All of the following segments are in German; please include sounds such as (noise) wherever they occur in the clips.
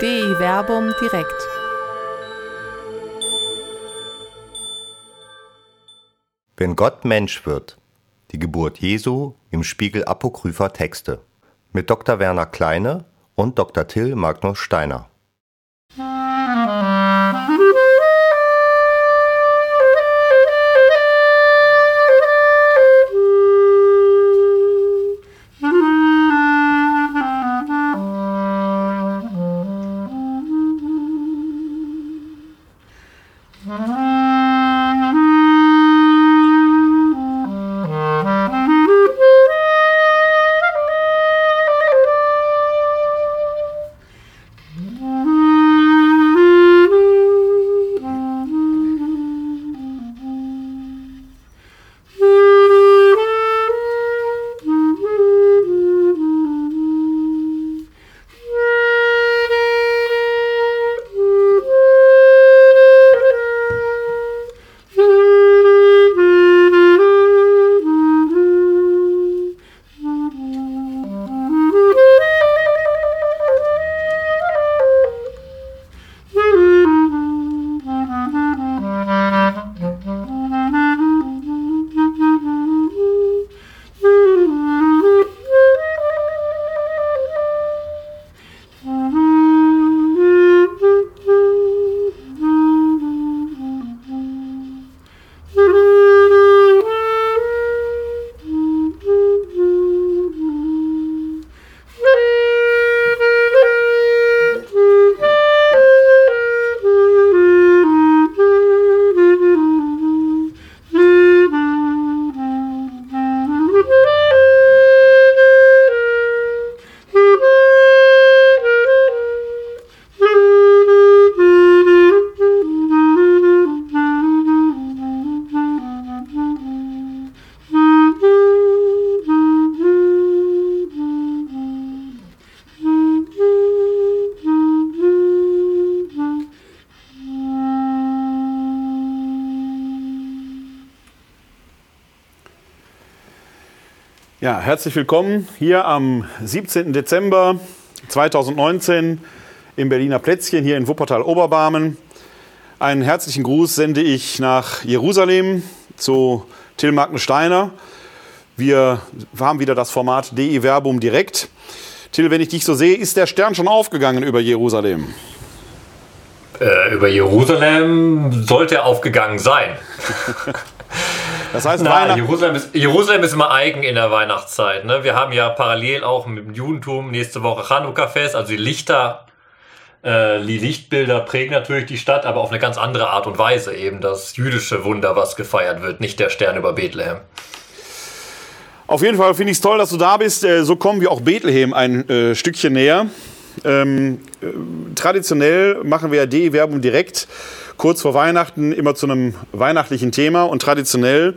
DI Werbung direkt. Wenn Gott Mensch wird. Die Geburt Jesu im Spiegel apokrypher Texte. Mit Dr. Werner Kleine und Dr. Till Magnus Steiner. Herzlich willkommen hier am 17. Dezember 2019 im Berliner Plätzchen hier in Wuppertal-Oberbarmen. Einen herzlichen Gruß sende ich nach Jerusalem zu Till Steiner. Wir haben wieder das Format DE Verbum direkt. Till, wenn ich dich so sehe, ist der Stern schon aufgegangen über Jerusalem? Äh, über Jerusalem sollte er aufgegangen sein. (laughs) Das heißt, Na, Jerusalem, ist, Jerusalem ist immer eigen in der Weihnachtszeit. Ne? Wir haben ja parallel auch mit dem Judentum nächste Woche Chanukka-Fest, also die Lichter, äh, die Lichtbilder prägen natürlich die Stadt, aber auf eine ganz andere Art und Weise eben das jüdische Wunder, was gefeiert wird, nicht der Stern über Bethlehem. Auf jeden Fall finde ich es toll, dass du da bist. Äh, so kommen wir auch Bethlehem ein äh, Stückchen näher. Ähm, äh, traditionell machen wir ja D-Werbung direkt kurz vor Weihnachten immer zu einem weihnachtlichen Thema und traditionell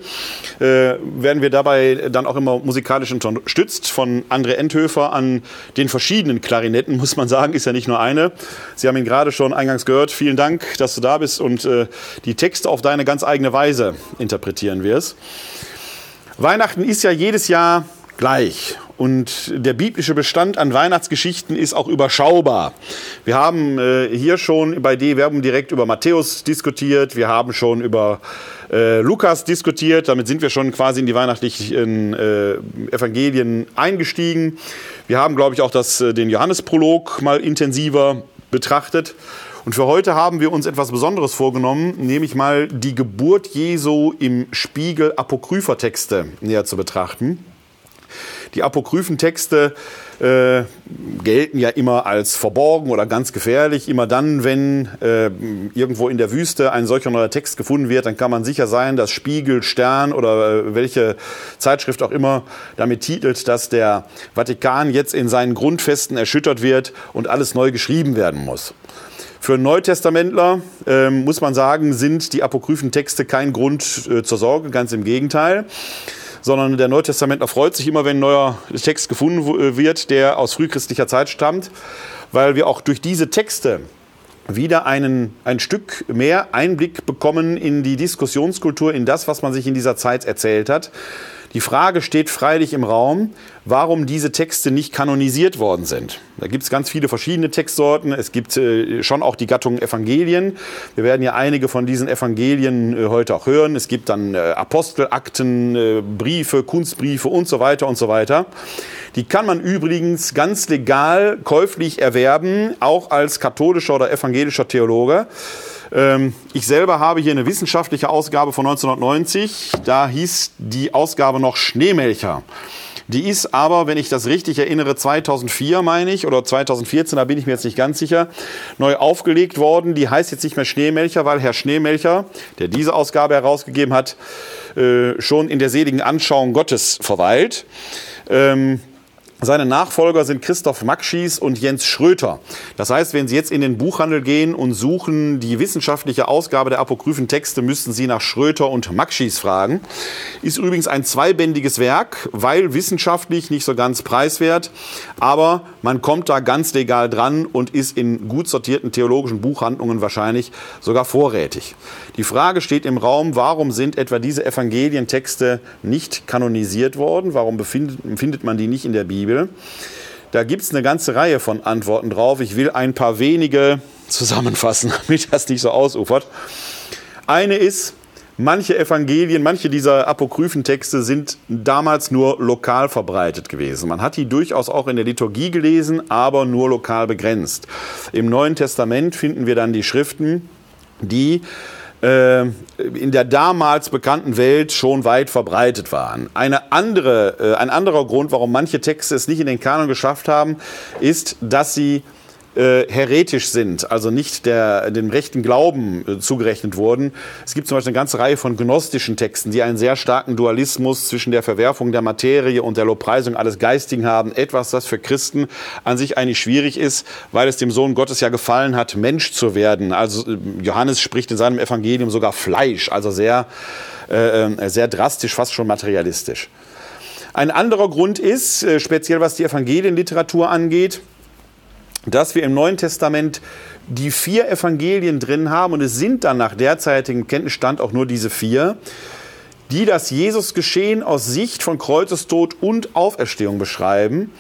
äh, werden wir dabei dann auch immer musikalisch unterstützt von André Endhöfer an den verschiedenen Klarinetten, muss man sagen, ist ja nicht nur eine. Sie haben ihn gerade schon eingangs gehört. Vielen Dank, dass du da bist und äh, die Texte auf deine ganz eigene Weise interpretieren wirst. Weihnachten ist ja jedes Jahr gleich. Und der biblische Bestand an Weihnachtsgeschichten ist auch überschaubar. Wir haben äh, hier schon bei D Werbung direkt über Matthäus diskutiert. Wir haben schon über äh, Lukas diskutiert. Damit sind wir schon quasi in die weihnachtlichen äh, Evangelien eingestiegen. Wir haben, glaube ich, auch das, äh, den Johannesprolog mal intensiver betrachtet. Und für heute haben wir uns etwas Besonderes vorgenommen, nämlich mal die Geburt Jesu im Spiegel apokrypher Texte näher zu betrachten. Die apokryphen Texte äh, gelten ja immer als verborgen oder ganz gefährlich. Immer dann, wenn äh, irgendwo in der Wüste ein solcher neuer Text gefunden wird, dann kann man sicher sein, dass Spiegel, Stern oder äh, welche Zeitschrift auch immer damit titelt, dass der Vatikan jetzt in seinen Grundfesten erschüttert wird und alles neu geschrieben werden muss. Für Neutestamentler äh, muss man sagen, sind die apokryphen Texte kein Grund äh, zur Sorge, ganz im Gegenteil sondern der Neutestamentler freut sich immer, wenn ein neuer Text gefunden äh, wird, der aus frühchristlicher Zeit stammt, weil wir auch durch diese Texte wieder einen, ein Stück mehr Einblick bekommen in die Diskussionskultur, in das, was man sich in dieser Zeit erzählt hat. Die Frage steht freilich im Raum, warum diese Texte nicht kanonisiert worden sind. Da gibt es ganz viele verschiedene Textsorten. Es gibt äh, schon auch die Gattung Evangelien. Wir werden ja einige von diesen Evangelien äh, heute auch hören. Es gibt dann äh, Apostelakten, äh, Briefe, Kunstbriefe und so weiter und so weiter. Die kann man übrigens ganz legal käuflich erwerben, auch als katholischer oder evangelischer Theologe. Ähm, ich selber habe hier eine wissenschaftliche Ausgabe von 1990. Da hieß die Ausgabe noch Schneemelcher. Die ist aber, wenn ich das richtig erinnere, 2004 meine ich oder 2014, da bin ich mir jetzt nicht ganz sicher, neu aufgelegt worden. Die heißt jetzt nicht mehr Schneemelcher, weil Herr Schneemelcher, der diese Ausgabe herausgegeben hat, äh, schon in der seligen Anschauung Gottes verweilt. Ähm, seine Nachfolger sind Christoph Maxschis und Jens Schröter. Das heißt, wenn Sie jetzt in den Buchhandel gehen und suchen die wissenschaftliche Ausgabe der apokryphen Texte, müssten Sie nach Schröter und Maxschis fragen. Ist übrigens ein zweibändiges Werk, weil wissenschaftlich nicht so ganz preiswert, aber man kommt da ganz legal dran und ist in gut sortierten theologischen Buchhandlungen wahrscheinlich sogar vorrätig. Die Frage steht im Raum, warum sind etwa diese Evangelientexte nicht kanonisiert worden? Warum findet man die nicht in der Bibel? Da gibt es eine ganze Reihe von Antworten drauf. Ich will ein paar wenige zusammenfassen, (laughs) damit das nicht so ausufert. Eine ist, manche Evangelien, manche dieser apokryphen Texte sind damals nur lokal verbreitet gewesen. Man hat die durchaus auch in der Liturgie gelesen, aber nur lokal begrenzt. Im Neuen Testament finden wir dann die Schriften, die in der damals bekannten Welt schon weit verbreitet waren. Eine andere, äh, ein anderer Grund, warum manche Texte es nicht in den Kanon geschafft haben, ist, dass sie äh, heretisch sind, also nicht der, dem rechten Glauben äh, zugerechnet wurden. Es gibt zum Beispiel eine ganze Reihe von gnostischen Texten, die einen sehr starken Dualismus zwischen der Verwerfung der Materie und der Lobpreisung alles Geistigen haben. Etwas, das für Christen an sich eigentlich schwierig ist, weil es dem Sohn Gottes ja gefallen hat, Mensch zu werden. Also äh, Johannes spricht in seinem Evangelium sogar Fleisch, also sehr, äh, äh sehr drastisch, fast schon materialistisch. Ein anderer Grund ist, äh, speziell was die Evangelienliteratur angeht, dass wir im Neuen Testament die vier Evangelien drin haben und es sind dann nach derzeitigem Kenntnisstand auch nur diese vier, die das Jesusgeschehen aus Sicht von Kreuzestod und Auferstehung beschreiben.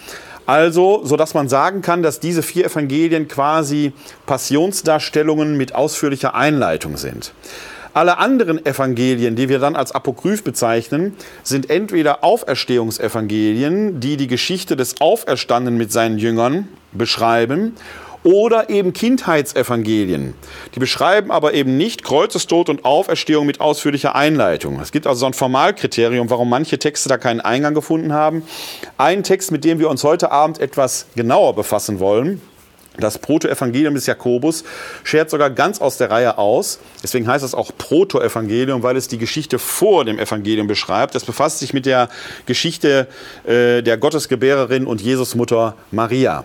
Also, so dass man sagen kann, dass diese vier Evangelien quasi Passionsdarstellungen mit ausführlicher Einleitung sind. Alle anderen Evangelien, die wir dann als Apokryph bezeichnen, sind entweder Auferstehungsevangelien, die die Geschichte des Auferstandenen mit seinen Jüngern beschreiben, oder eben Kindheitsevangelien. Die beschreiben aber eben nicht Kreuzestod und Auferstehung mit ausführlicher Einleitung. Es gibt also so ein Formalkriterium, warum manche Texte da keinen Eingang gefunden haben. Ein Text, mit dem wir uns heute Abend etwas genauer befassen wollen, das Protoevangelium des Jakobus schert sogar ganz aus der Reihe aus. Deswegen heißt es auch Protoevangelium, weil es die Geschichte vor dem Evangelium beschreibt. Das befasst sich mit der Geschichte äh, der Gottesgebärerin und Jesusmutter Maria.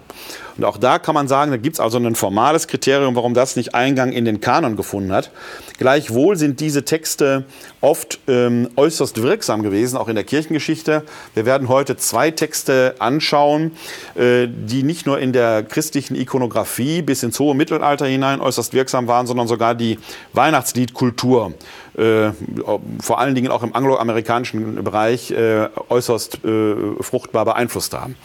Und auch da kann man sagen, da gibt es also ein formales Kriterium, warum das nicht Eingang in den Kanon gefunden hat. Gleichwohl sind diese Texte oft ähm, äußerst wirksam gewesen, auch in der Kirchengeschichte. Wir werden heute zwei Texte anschauen, äh, die nicht nur in der christlichen Ikonografie bis ins hohe Mittelalter hinein äußerst wirksam waren, sondern sogar die Weihnachtsliedkultur äh, vor allen Dingen auch im angloamerikanischen Bereich äh, äußerst äh, fruchtbar beeinflusst haben.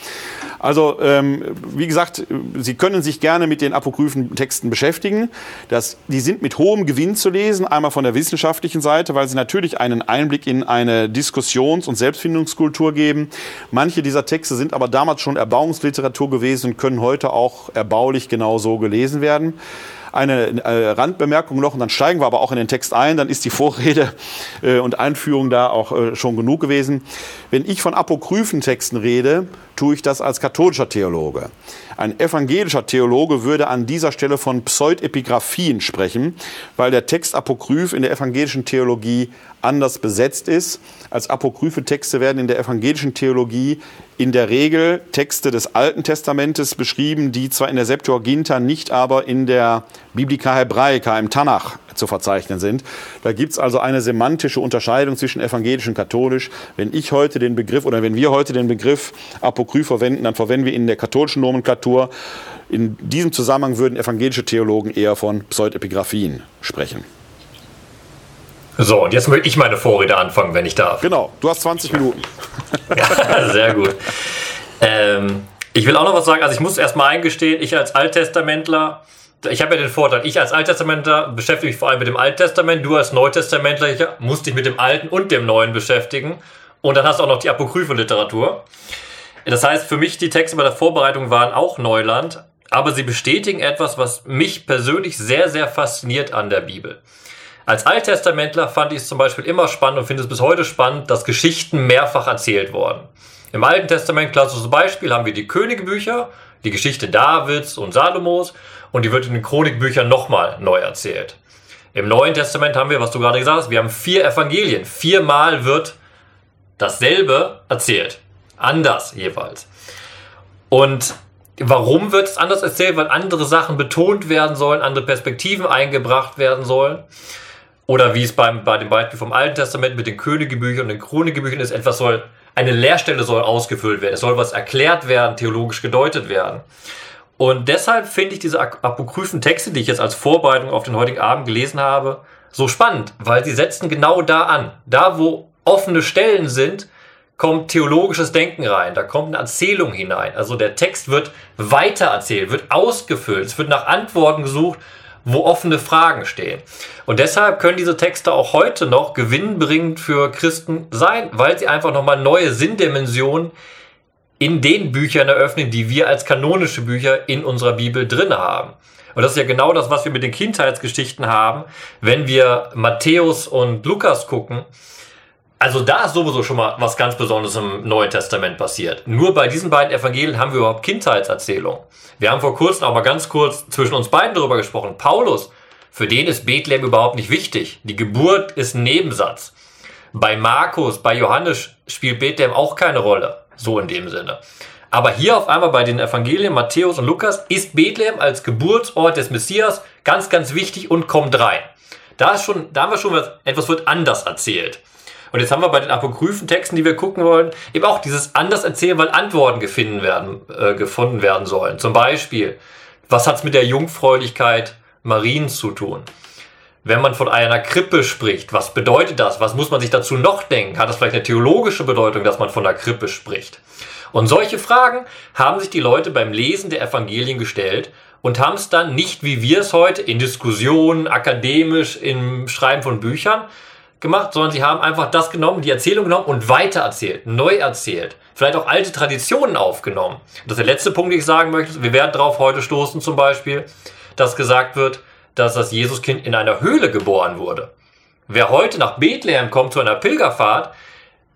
Also, ähm, wie gesagt, Sie können sich gerne mit den apokryphen Texten beschäftigen. Das, die sind mit hohem Gewinn zu lesen, einmal von der wissenschaftlichen Seite, weil sie natürlich einen Einblick in eine Diskussions- und Selbstfindungskultur geben. Manche dieser Texte sind aber damals schon Erbauungsliteratur gewesen und können heute auch erbaulich genauso gelesen werden eine äh, Randbemerkung noch und dann steigen wir aber auch in den Text ein. Dann ist die Vorrede äh, und Einführung da auch äh, schon genug gewesen. Wenn ich von apokryphen Texten rede, tue ich das als katholischer Theologe. Ein evangelischer Theologe würde an dieser Stelle von Pseudepigraphien sprechen, weil der Text Apokryph in der evangelischen Theologie anders besetzt ist. Als apokryphe Texte werden in der evangelischen Theologie in der Regel Texte des Alten Testamentes beschrieben, die zwar in der Septuaginta, nicht aber in der Biblica Hebraica, im Tanach zu verzeichnen sind. Da gibt es also eine semantische Unterscheidung zwischen evangelisch und katholisch. Wenn ich heute den Begriff oder wenn wir heute den Begriff Apokryph verwenden, dann verwenden wir ihn in der katholischen Nomenklatur. In diesem Zusammenhang würden evangelische Theologen eher von Pseudepigraphien sprechen. So, und jetzt möchte ich meine Vorrede anfangen, wenn ich darf. Genau, du hast 20 Minuten. (laughs) Ja, sehr gut. Ähm, ich will auch noch was sagen. Also ich muss erstmal eingestehen, ich als Alttestamentler, ich habe ja den Vorteil, ich als Alttestamentler beschäftige mich vor allem mit dem Alttestament, du als Neutestamentler musst dich mit dem Alten und dem Neuen beschäftigen. Und dann hast du auch noch die Apokryphenliteratur. Das heißt, für mich die Texte bei der Vorbereitung waren auch Neuland, aber sie bestätigen etwas, was mich persönlich sehr, sehr fasziniert an der Bibel. Als Alttestamentler fand ich es zum Beispiel immer spannend und finde es bis heute spannend, dass Geschichten mehrfach erzählt wurden. Im Alten Testament, klassisches Beispiel, haben wir die Königebücher, die Geschichte Davids und Salomos und die wird in den Chronikbüchern nochmal neu erzählt. Im Neuen Testament haben wir, was du gerade gesagt hast, wir haben vier Evangelien. Viermal wird dasselbe erzählt. Anders jeweils. Und warum wird es anders erzählt? Weil andere Sachen betont werden sollen, andere Perspektiven eingebracht werden sollen. Oder wie es beim, bei dem Beispiel vom Alten Testament mit den Königebüchern und den Chronikebüchern ist, etwas soll, eine Leerstelle soll ausgefüllt werden. Es soll was erklärt werden, theologisch gedeutet werden. Und deshalb finde ich diese apokryphen Texte, die ich jetzt als Vorbereitung auf den heutigen Abend gelesen habe, so spannend, weil sie setzen genau da an. Da, wo offene Stellen sind, kommt theologisches Denken rein, da kommt eine Erzählung hinein. Also der Text wird weiter erzählt, wird ausgefüllt, es wird nach Antworten gesucht, wo offene Fragen stehen. Und deshalb können diese Texte auch heute noch gewinnbringend für Christen sein, weil sie einfach nochmal neue Sinndimensionen in den Büchern eröffnen, die wir als kanonische Bücher in unserer Bibel drin haben. Und das ist ja genau das, was wir mit den Kindheitsgeschichten haben. Wenn wir Matthäus und Lukas gucken, also da ist sowieso schon mal was ganz Besonderes im Neuen Testament passiert. Nur bei diesen beiden Evangelien haben wir überhaupt Kindheitserzählung. Wir haben vor kurzem auch mal ganz kurz zwischen uns beiden darüber gesprochen. Paulus, für den ist Bethlehem überhaupt nicht wichtig. Die Geburt ist ein Nebensatz. Bei Markus, bei Johannes spielt Bethlehem auch keine Rolle. So in dem Sinne. Aber hier auf einmal bei den Evangelien Matthäus und Lukas ist Bethlehem als Geburtsort des Messias ganz, ganz wichtig und kommt rein. Da ist schon, da haben wir schon was, etwas wird anders erzählt. Und jetzt haben wir bei den apokryphen Texten, die wir gucken wollen, eben auch dieses anders erzählen, weil Antworten gefunden werden, äh, gefunden werden sollen. Zum Beispiel, was hat's mit der Jungfräulichkeit Mariens zu tun? Wenn man von einer Krippe spricht, was bedeutet das? Was muss man sich dazu noch denken? Hat das vielleicht eine theologische Bedeutung, dass man von einer Krippe spricht? Und solche Fragen haben sich die Leute beim Lesen der Evangelien gestellt und haben es dann nicht wie wir es heute in Diskussionen, akademisch, im Schreiben von Büchern, gemacht, sondern sie haben einfach das genommen, die Erzählung genommen und weitererzählt, neu erzählt. Vielleicht auch alte Traditionen aufgenommen. Das ist der letzte Punkt, den ich sagen möchte. Wir werden darauf heute stoßen zum Beispiel, dass gesagt wird, dass das Jesuskind in einer Höhle geboren wurde. Wer heute nach Bethlehem kommt zu einer Pilgerfahrt,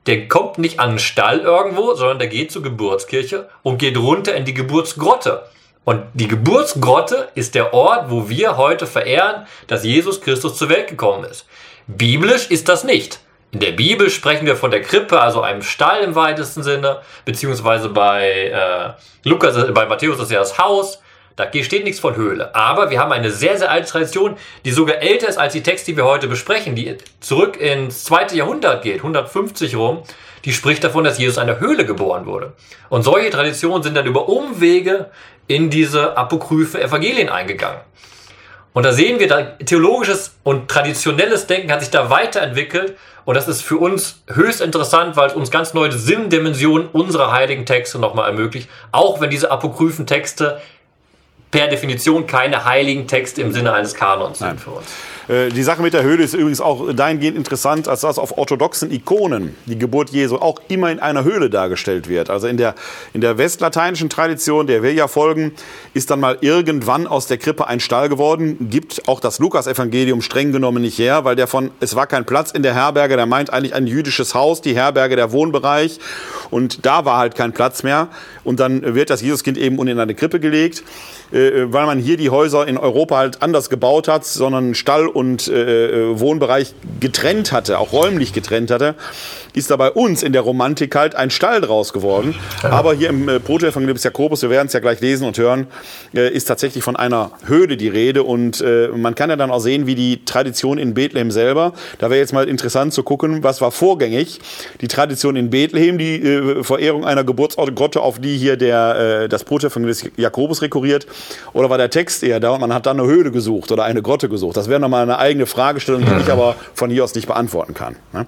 der kommt nicht an einen Stall irgendwo, sondern der geht zur Geburtskirche und geht runter in die Geburtsgrotte. Und die Geburtsgrotte ist der Ort, wo wir heute verehren, dass Jesus Christus zur Welt gekommen ist. Biblisch ist das nicht. In der Bibel sprechen wir von der Krippe, also einem Stall im weitesten Sinne, beziehungsweise bei äh, Lukas, äh, bei Matthäus ist ja das Haus. Da steht nichts von Höhle. Aber wir haben eine sehr, sehr alte Tradition, die sogar älter ist als die Texte, die wir heute besprechen, die zurück ins zweite Jahrhundert geht, 150 rum. Die spricht davon, dass Jesus in einer Höhle geboren wurde. Und solche Traditionen sind dann über Umwege in diese apokryphe Evangelien eingegangen. Und da sehen wir, da theologisches und traditionelles Denken hat sich da weiterentwickelt. Und das ist für uns höchst interessant, weil es uns ganz neue Sinndimensionen unserer heiligen Texte nochmal ermöglicht. Auch wenn diese apokryphen Texte per Definition keine heiligen Texte im Sinne eines Kanons sind für uns. Äh, die Sache mit der Höhle ist übrigens auch dahingehend interessant, als dass auf orthodoxen Ikonen die Geburt Jesu auch immer in einer Höhle dargestellt wird. Also in der, in der westlateinischen Tradition, der wir ja folgen, ist dann mal irgendwann aus der Krippe ein Stall geworden. Gibt auch das Lukas-Evangelium streng genommen nicht her, weil der von, es war kein Platz in der Herberge, der meint eigentlich ein jüdisches Haus, die Herberge, der Wohnbereich. Und da war halt kein Platz mehr. Und dann wird das Jesuskind eben in eine Krippe gelegt. Äh, weil man hier die Häuser in Europa halt anders gebaut hat, sondern Stall und äh, äh, Wohnbereich getrennt hatte, auch räumlich getrennt hatte, ist da bei uns in der Romantik halt ein Stall draus geworden. Aber hier im äh, Protoevangelium des Jakobus, wir werden es ja gleich lesen und hören, äh, ist tatsächlich von einer Höhle die Rede und äh, man kann ja dann auch sehen, wie die Tradition in Bethlehem selber, da wäre jetzt mal interessant zu gucken, was war vorgängig. Die Tradition in Bethlehem, die äh, Verehrung einer Geburtsgrotte, auf die hier der, äh, das Protoevangelium des Jakobus rekurriert, Oder war der Text eher da und man hat dann eine Höhle gesucht oder eine Grotte gesucht? Das wäre nochmal eine eigene Fragestellung, die ich aber von hier aus nicht beantworten kann. Ne?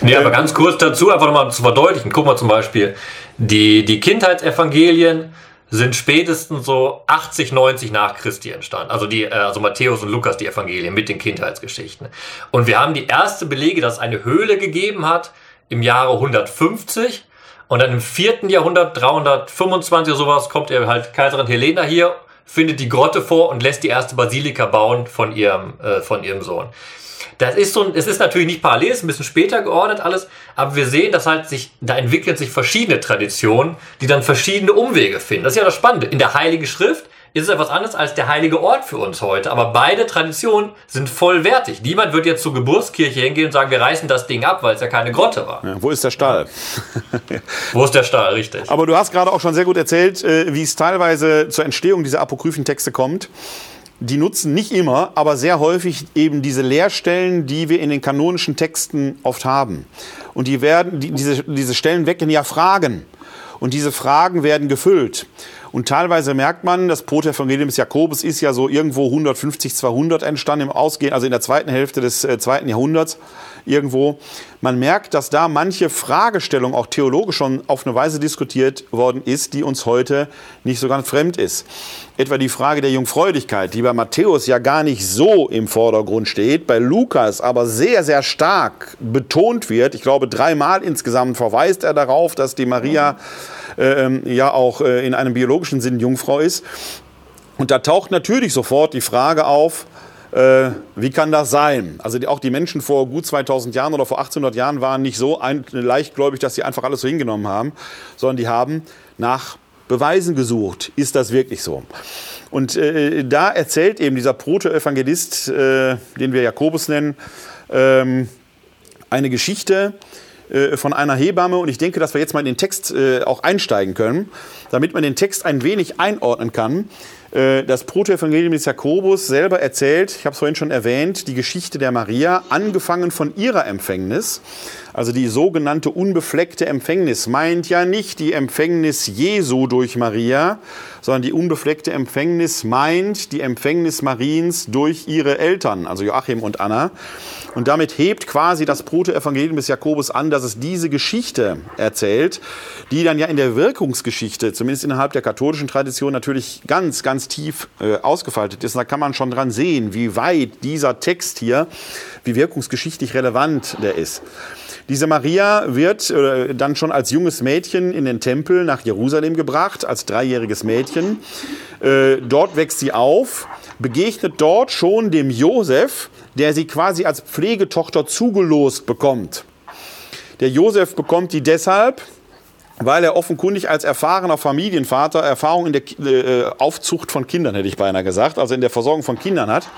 Nee, aber ganz kurz dazu, einfach nochmal zu verdeutlichen. Guck mal zum Beispiel, die, die Kindheitsevangelien sind spätestens so 80, 90 nach Christi entstanden. Also die, äh, also Matthäus und Lukas, die Evangelien mit den Kindheitsgeschichten. Und wir haben die erste Belege, dass es eine Höhle gegeben hat im Jahre 150. Und dann im vierten Jahrhundert, 325 oder sowas, kommt halt Kaiserin Helena hier, findet die Grotte vor und lässt die erste Basilika bauen von ihrem, äh, von ihrem Sohn. Das ist so, es ist natürlich nicht parallel, ist ein bisschen später geordnet alles, aber wir sehen, dass halt sich, da entwickeln sich verschiedene Traditionen, die dann verschiedene Umwege finden. Das ist ja das Spannende. In der Heiligen Schrift ist es etwas anderes als der heilige Ort für uns heute. Aber beide Traditionen sind vollwertig. Niemand wird jetzt zur Geburtskirche hingehen und sagen, wir reißen das Ding ab, weil es ja keine Grotte war. Ja, wo ist der Stall? (laughs) wo ist der Stall, richtig. Aber du hast gerade auch schon sehr gut erzählt, äh, wie es teilweise zur Entstehung dieser apokryphen Texte kommt die nutzen nicht immer, aber sehr häufig eben diese Leerstellen, die wir in den kanonischen Texten oft haben. Und die werden, die, diese, diese Stellen wecken ja Fragen. Und diese Fragen werden gefüllt. Und teilweise merkt man, das Protoevangelium des Jakobus ist ja so irgendwo 150, 200 entstanden im Ausgehen, also in der zweiten Hälfte des äh, zweiten Jahrhunderts irgendwo. Man merkt, dass da manche Fragestellung auch theologisch schon auf eine Weise diskutiert worden ist, die uns heute nicht so ganz fremd ist. Etwa die Frage der Jungfräulichkeit, die bei Matthäus ja gar nicht so im Vordergrund steht, bei Lukas aber sehr, sehr stark betont wird. Ich glaube, dreimal insgesamt verweist er darauf, dass die Maria äh, ja auch äh, in einem biologischen Sinn Jungfrau ist. Und da taucht natürlich sofort die Frage auf, äh, wie kann das sein? Also die, auch die Menschen vor gut 2000 Jahren oder vor 1800 Jahren waren nicht so ein, leichtgläubig, dass sie einfach alles so hingenommen haben, sondern die haben nach Beweisen gesucht. Ist das wirklich so? Und äh, da erzählt eben dieser Proto-Evangelist, äh, den wir Jakobus nennen, ähm, eine Geschichte äh, von einer Hebamme. Und ich denke, dass wir jetzt mal in den Text äh, auch einsteigen können, damit man den Text ein wenig einordnen kann. Äh, das Protoevangelium des Jakobus selber erzählt, ich habe es vorhin schon erwähnt, die Geschichte der Maria, angefangen von ihrer Empfängnis. Also die sogenannte unbefleckte Empfängnis meint ja nicht die Empfängnis Jesu durch Maria, sondern die unbefleckte Empfängnis meint die Empfängnis Mariens durch ihre Eltern, also Joachim und Anna. Und damit hebt quasi das Protoevangelium des Jakobus an, dass es diese Geschichte erzählt, die dann ja in der Wirkungsgeschichte, zumindest innerhalb der katholischen Tradition, natürlich ganz, ganz tief äh, ausgefaltet ist. Und da kann man schon dran sehen, wie weit dieser Text hier, wie wirkungsgeschichtlich relevant der ist. Diese Maria wird äh, dann schon als junges Mädchen in den Tempel nach Jerusalem gebracht, als dreijähriges Mädchen. Äh, dort wächst sie auf, begegnet dort schon dem Josef, der sie quasi als Pflegetochter zugelost bekommt. Der Josef bekommt die deshalb, weil er offenkundig als erfahrener Familienvater Erfahrung in der äh, Aufzucht von Kindern, hätte ich beinahe gesagt, also in der Versorgung von Kindern hat,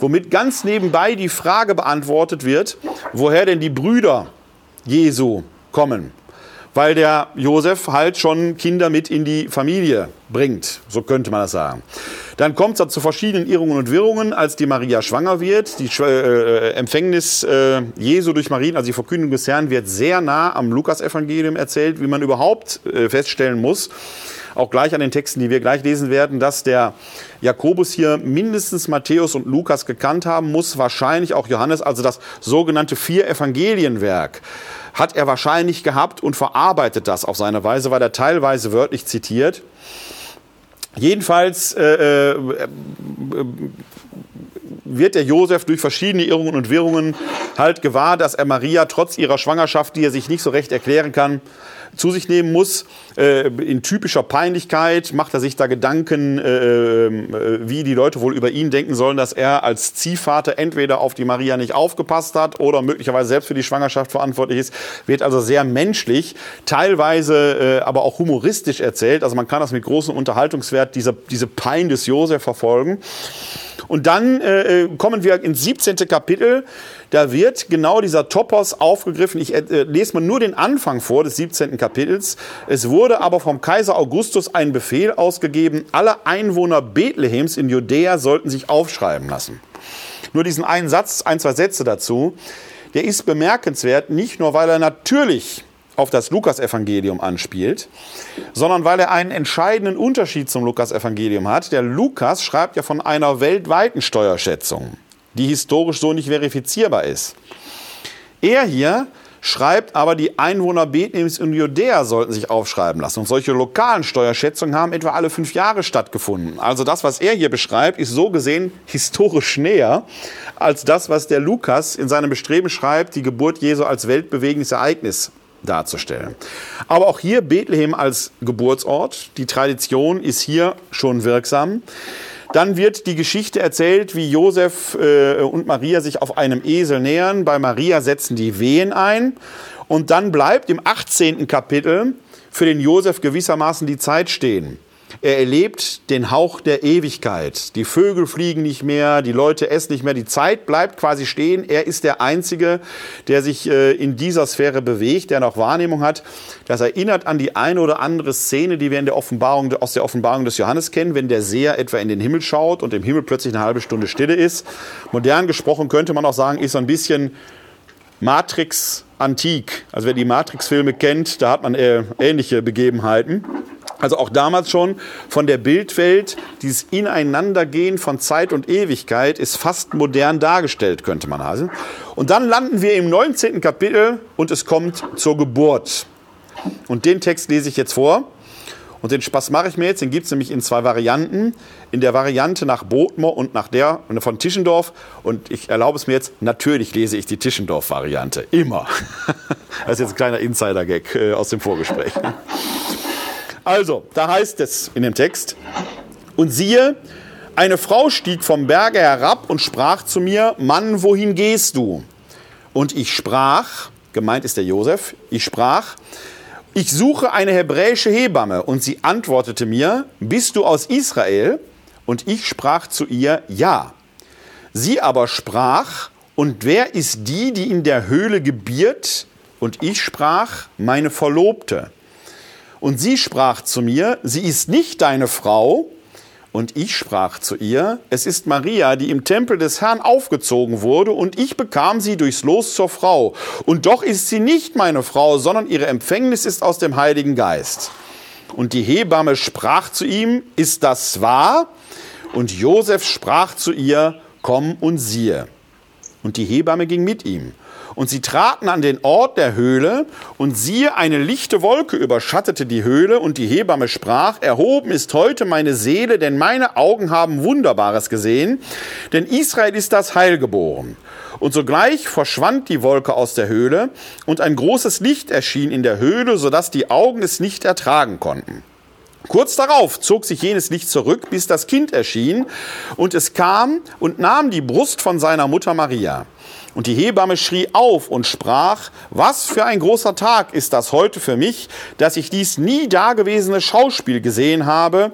womit ganz nebenbei die Frage beantwortet wird, woher denn die Brüder Jesu kommen weil der Josef halt schon Kinder mit in die Familie bringt. So könnte man das sagen. Dann kommt es zu verschiedenen Irrungen und Wirrungen, als die Maria schwanger wird. Die äh, Empfängnis äh, Jesu durch Marien, also die Verkündung des Herrn, wird sehr nah am Lukasevangelium erzählt, wie man überhaupt äh, feststellen muss auch gleich an den Texten, die wir gleich lesen werden, dass der Jakobus hier mindestens Matthäus und Lukas gekannt haben muss, wahrscheinlich auch Johannes, also das sogenannte Vier-Evangelienwerk hat er wahrscheinlich gehabt und verarbeitet das auf seine Weise, weil er teilweise wörtlich zitiert. Jedenfalls äh, äh, wird der Josef durch verschiedene Irrungen und Wirrungen halt gewahr, dass er Maria trotz ihrer Schwangerschaft, die er sich nicht so recht erklären kann, zu sich nehmen muss. Äh, in typischer Peinlichkeit macht er sich da Gedanken, äh, äh, wie die Leute wohl über ihn denken sollen, dass er als Ziehvater entweder auf die Maria nicht aufgepasst hat oder möglicherweise selbst für die Schwangerschaft verantwortlich ist. Wird also sehr menschlich, teilweise aber auch humoristisch erzählt. Also man kann das mit großem Unterhaltungswert, diese, diese Pein des Josef verfolgen. Und dann kommen wir ins 17. Kapitel. Da wird genau dieser Topos aufgegriffen. Ich äh, lese mal nur den Anfang vor des 17. Kapitels. Es wurde aber vom Kaiser Augustus ein Befehl ausgegeben, alle Einwohner Bethlehems in Judäa sollten sich aufschreiben lassen. Nur diesen einen Satz, ein, zwei Sätze dazu. Der ist bemerkenswert, nicht nur weil er natürlich auf das Lukasevangelium anspielt, sondern weil er einen entscheidenden Unterschied zum Lukasevangelium hat. Der Lukas schreibt ja von einer weltweiten Steuerschätzung, die historisch so nicht verifizierbar ist. Er hier schreibt aber, die Einwohner Bethlehems und Judäa sollten sich aufschreiben lassen. Und solche lokalen Steuerschätzungen haben etwa alle fünf Jahre stattgefunden. Also das, was er hier beschreibt, ist so gesehen historisch näher als das, was der Lukas in seinem Bestreben schreibt, die Geburt Jesu als weltbewegendes Ereignis darzustellen. Aber auch hier Bethlehem als Geburtsort. Die Tradition ist hier schon wirksam. Dann wird die Geschichte erzählt, wie Josef äh, und Maria sich auf einem Esel nähern. Bei Maria setzen die Wehen ein. Und dann bleibt im 18. Kapitel für den Josef gewissermaßen die Zeit stehen. Er erlebt den Hauch der Ewigkeit. Die Vögel fliegen nicht mehr, die Leute essen nicht mehr, die Zeit bleibt quasi stehen. Er ist der Einzige, der sich äh, in dieser Sphäre bewegt, der noch Wahrnehmung hat. Das erinnert an die eine oder andere Szene, die wir in der Offenbarung, aus der Offenbarung des Johannes kennen, wenn der Seher etwa in den Himmel schaut und im Himmel plötzlich eine halbe Stunde Stille ist. Modern gesprochen könnte man auch sagen, ist so ein bisschen Matrix antik. Also wer die Matrix-Filme kennt, da hat man äh, ähnliche Begebenheiten. Also auch damals schon von der Bildwelt, dieses Ineinandergehen von Zeit und Ewigkeit ist fast modern dargestellt, könnte man sagen. Und dann landen wir im 19. Kapitel und es kommt zur Geburt. Und den Text lese ich jetzt vor. Und den Spaß mache ich mir jetzt, den gibt es nämlich in zwei Varianten. In der Variante nach Bodmer und nach der von Tischendorf. Und ich erlaube es mir jetzt, natürlich lese ich die Tischendorf-Variante. Immer. (laughs) Das ist jetzt ein kleiner Insider-Gag äh, aus dem Vorgespräch. Also, da heißt es in dem Text, und siehe, eine Frau stieg vom Berge herab und sprach zu mir, Mann, wohin gehst du? Und ich sprach, gemeint ist der Josef, ich sprach, ich suche eine hebräische Hebamme. Und sie antwortete mir, bist du aus Israel? Und ich sprach zu ihr, ja. Sie aber sprach, und wer ist die, die in der Höhle gebiert? Und ich sprach, meine Verlobte. Und sie sprach zu mir, sie ist nicht deine Frau. Und ich sprach zu ihr, es ist Maria, die im Tempel des Herrn aufgezogen wurde, und ich bekam sie durchs Los zur Frau. Und doch ist sie nicht meine Frau, sondern ihre Empfängnis ist aus dem Heiligen Geist. Und die Hebamme sprach zu ihm, ist das wahr? Und Josef sprach zu ihr, komm und siehe. Und die Hebamme ging mit ihm. Und sie traten an den Ort der Höhle, und siehe, eine lichte Wolke überschattete die Höhle, und die Hebamme sprach, Erhoben ist heute meine Seele, denn meine Augen haben Wunderbares gesehen, denn Israel ist das Heil geboren. Und sogleich verschwand die Wolke aus der Höhle, und ein großes Licht erschien in der Höhle, so dass die Augen es nicht ertragen konnten. Kurz darauf zog sich jenes Licht zurück, bis das Kind erschien, und es kam und nahm die Brust von seiner Mutter Maria. Und die Hebamme schrie auf und sprach, was für ein großer Tag ist das heute für mich, dass ich dies nie dagewesene Schauspiel gesehen habe.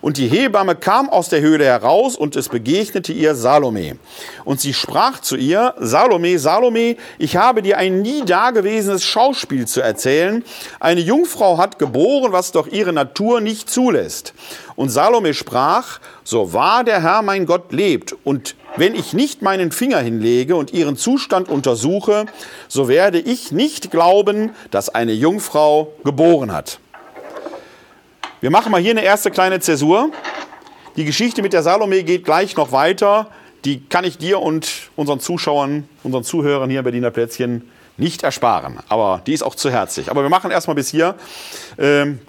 Und die Hebamme kam aus der Höhle heraus und es begegnete ihr Salome. Und sie sprach zu ihr, Salome, Salome, ich habe dir ein nie dagewesenes Schauspiel zu erzählen. Eine Jungfrau hat geboren, was doch ihre Natur nicht zulässt. Und Salome sprach, so wahr der Herr mein Gott lebt und wenn ich nicht meinen Finger hinlege und ihren Zustand untersuche, so werde ich nicht glauben, dass eine Jungfrau geboren hat. Wir machen mal hier eine erste kleine Zäsur. Die Geschichte mit der Salome geht gleich noch weiter. Die kann ich dir und unseren Zuschauern, unseren Zuhörern hier im Berliner Plätzchen nicht ersparen. Aber die ist auch zu herzlich. Aber wir machen erstmal bis hier, ähm,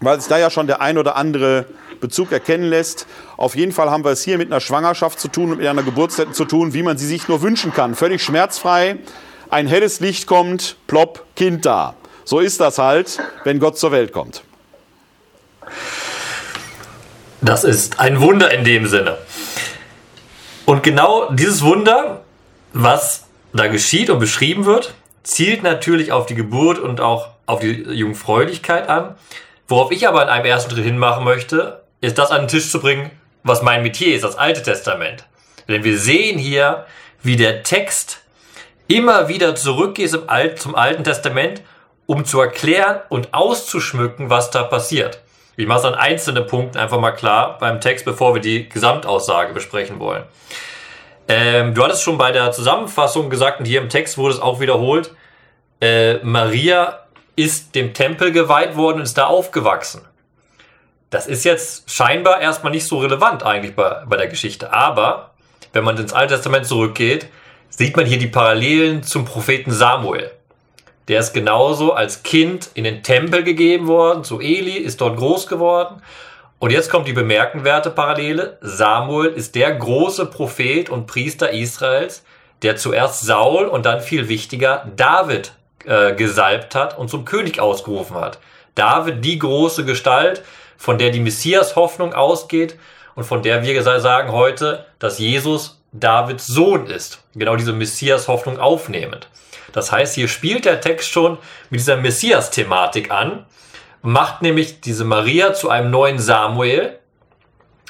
weil sich da ja schon der ein oder andere Bezug erkennen lässt. Auf jeden Fall haben wir es hier mit einer Schwangerschaft zu tun und mit einer Geburtstätte zu tun, wie man sie sich nur wünschen kann. Völlig schmerzfrei. Ein helles Licht kommt, plopp, Kind da. So ist das halt, wenn Gott zur Welt kommt. Das ist ein Wunder in dem Sinne. Und genau dieses Wunder, was da geschieht und beschrieben wird, zielt natürlich auf die Geburt und auch auf die Jungfräulichkeit an. Worauf ich aber in einem ersten Schritt hinmachen möchte, ist das an den Tisch zu bringen, was mein Metier ist, das Alte Testament. Denn wir sehen hier, wie der Text immer wieder zurückgeht zum, Alten Testament, um zu erklären und auszuschmücken, was da passiert. Ich mache es an einzelnen Punkten einfach mal klar beim Text, bevor wir die Gesamtaussage besprechen wollen. Ähm, du hattest schon bei der Zusammenfassung gesagt und hier im Text wurde es auch wiederholt, äh, Maria ist dem Tempel geweiht worden und ist da aufgewachsen. Das ist jetzt scheinbar erstmal nicht so relevant eigentlich bei, bei der Geschichte. Aber wenn man ins Alte Testament zurückgeht, sieht man hier die Parallelen zum Propheten Samuel. Der ist genauso als Kind in den Tempel gegeben worden, zu Eli, ist dort groß geworden. Und jetzt kommt die bemerkenswerte Parallele. Samuel ist der große Prophet und Priester Israels, der zuerst Saul und dann viel wichtiger David äh, gesalbt hat und zum König ausgerufen hat. David, die große Gestalt, von der die Messias-Hoffnung ausgeht und von der wir sagen heute, dass Jesus Davids Sohn ist. Genau diese Messias-Hoffnung aufnehmend. Das heißt, hier spielt der Text schon mit dieser Messias-Thematik an, macht nämlich diese Maria zu einem neuen Samuel.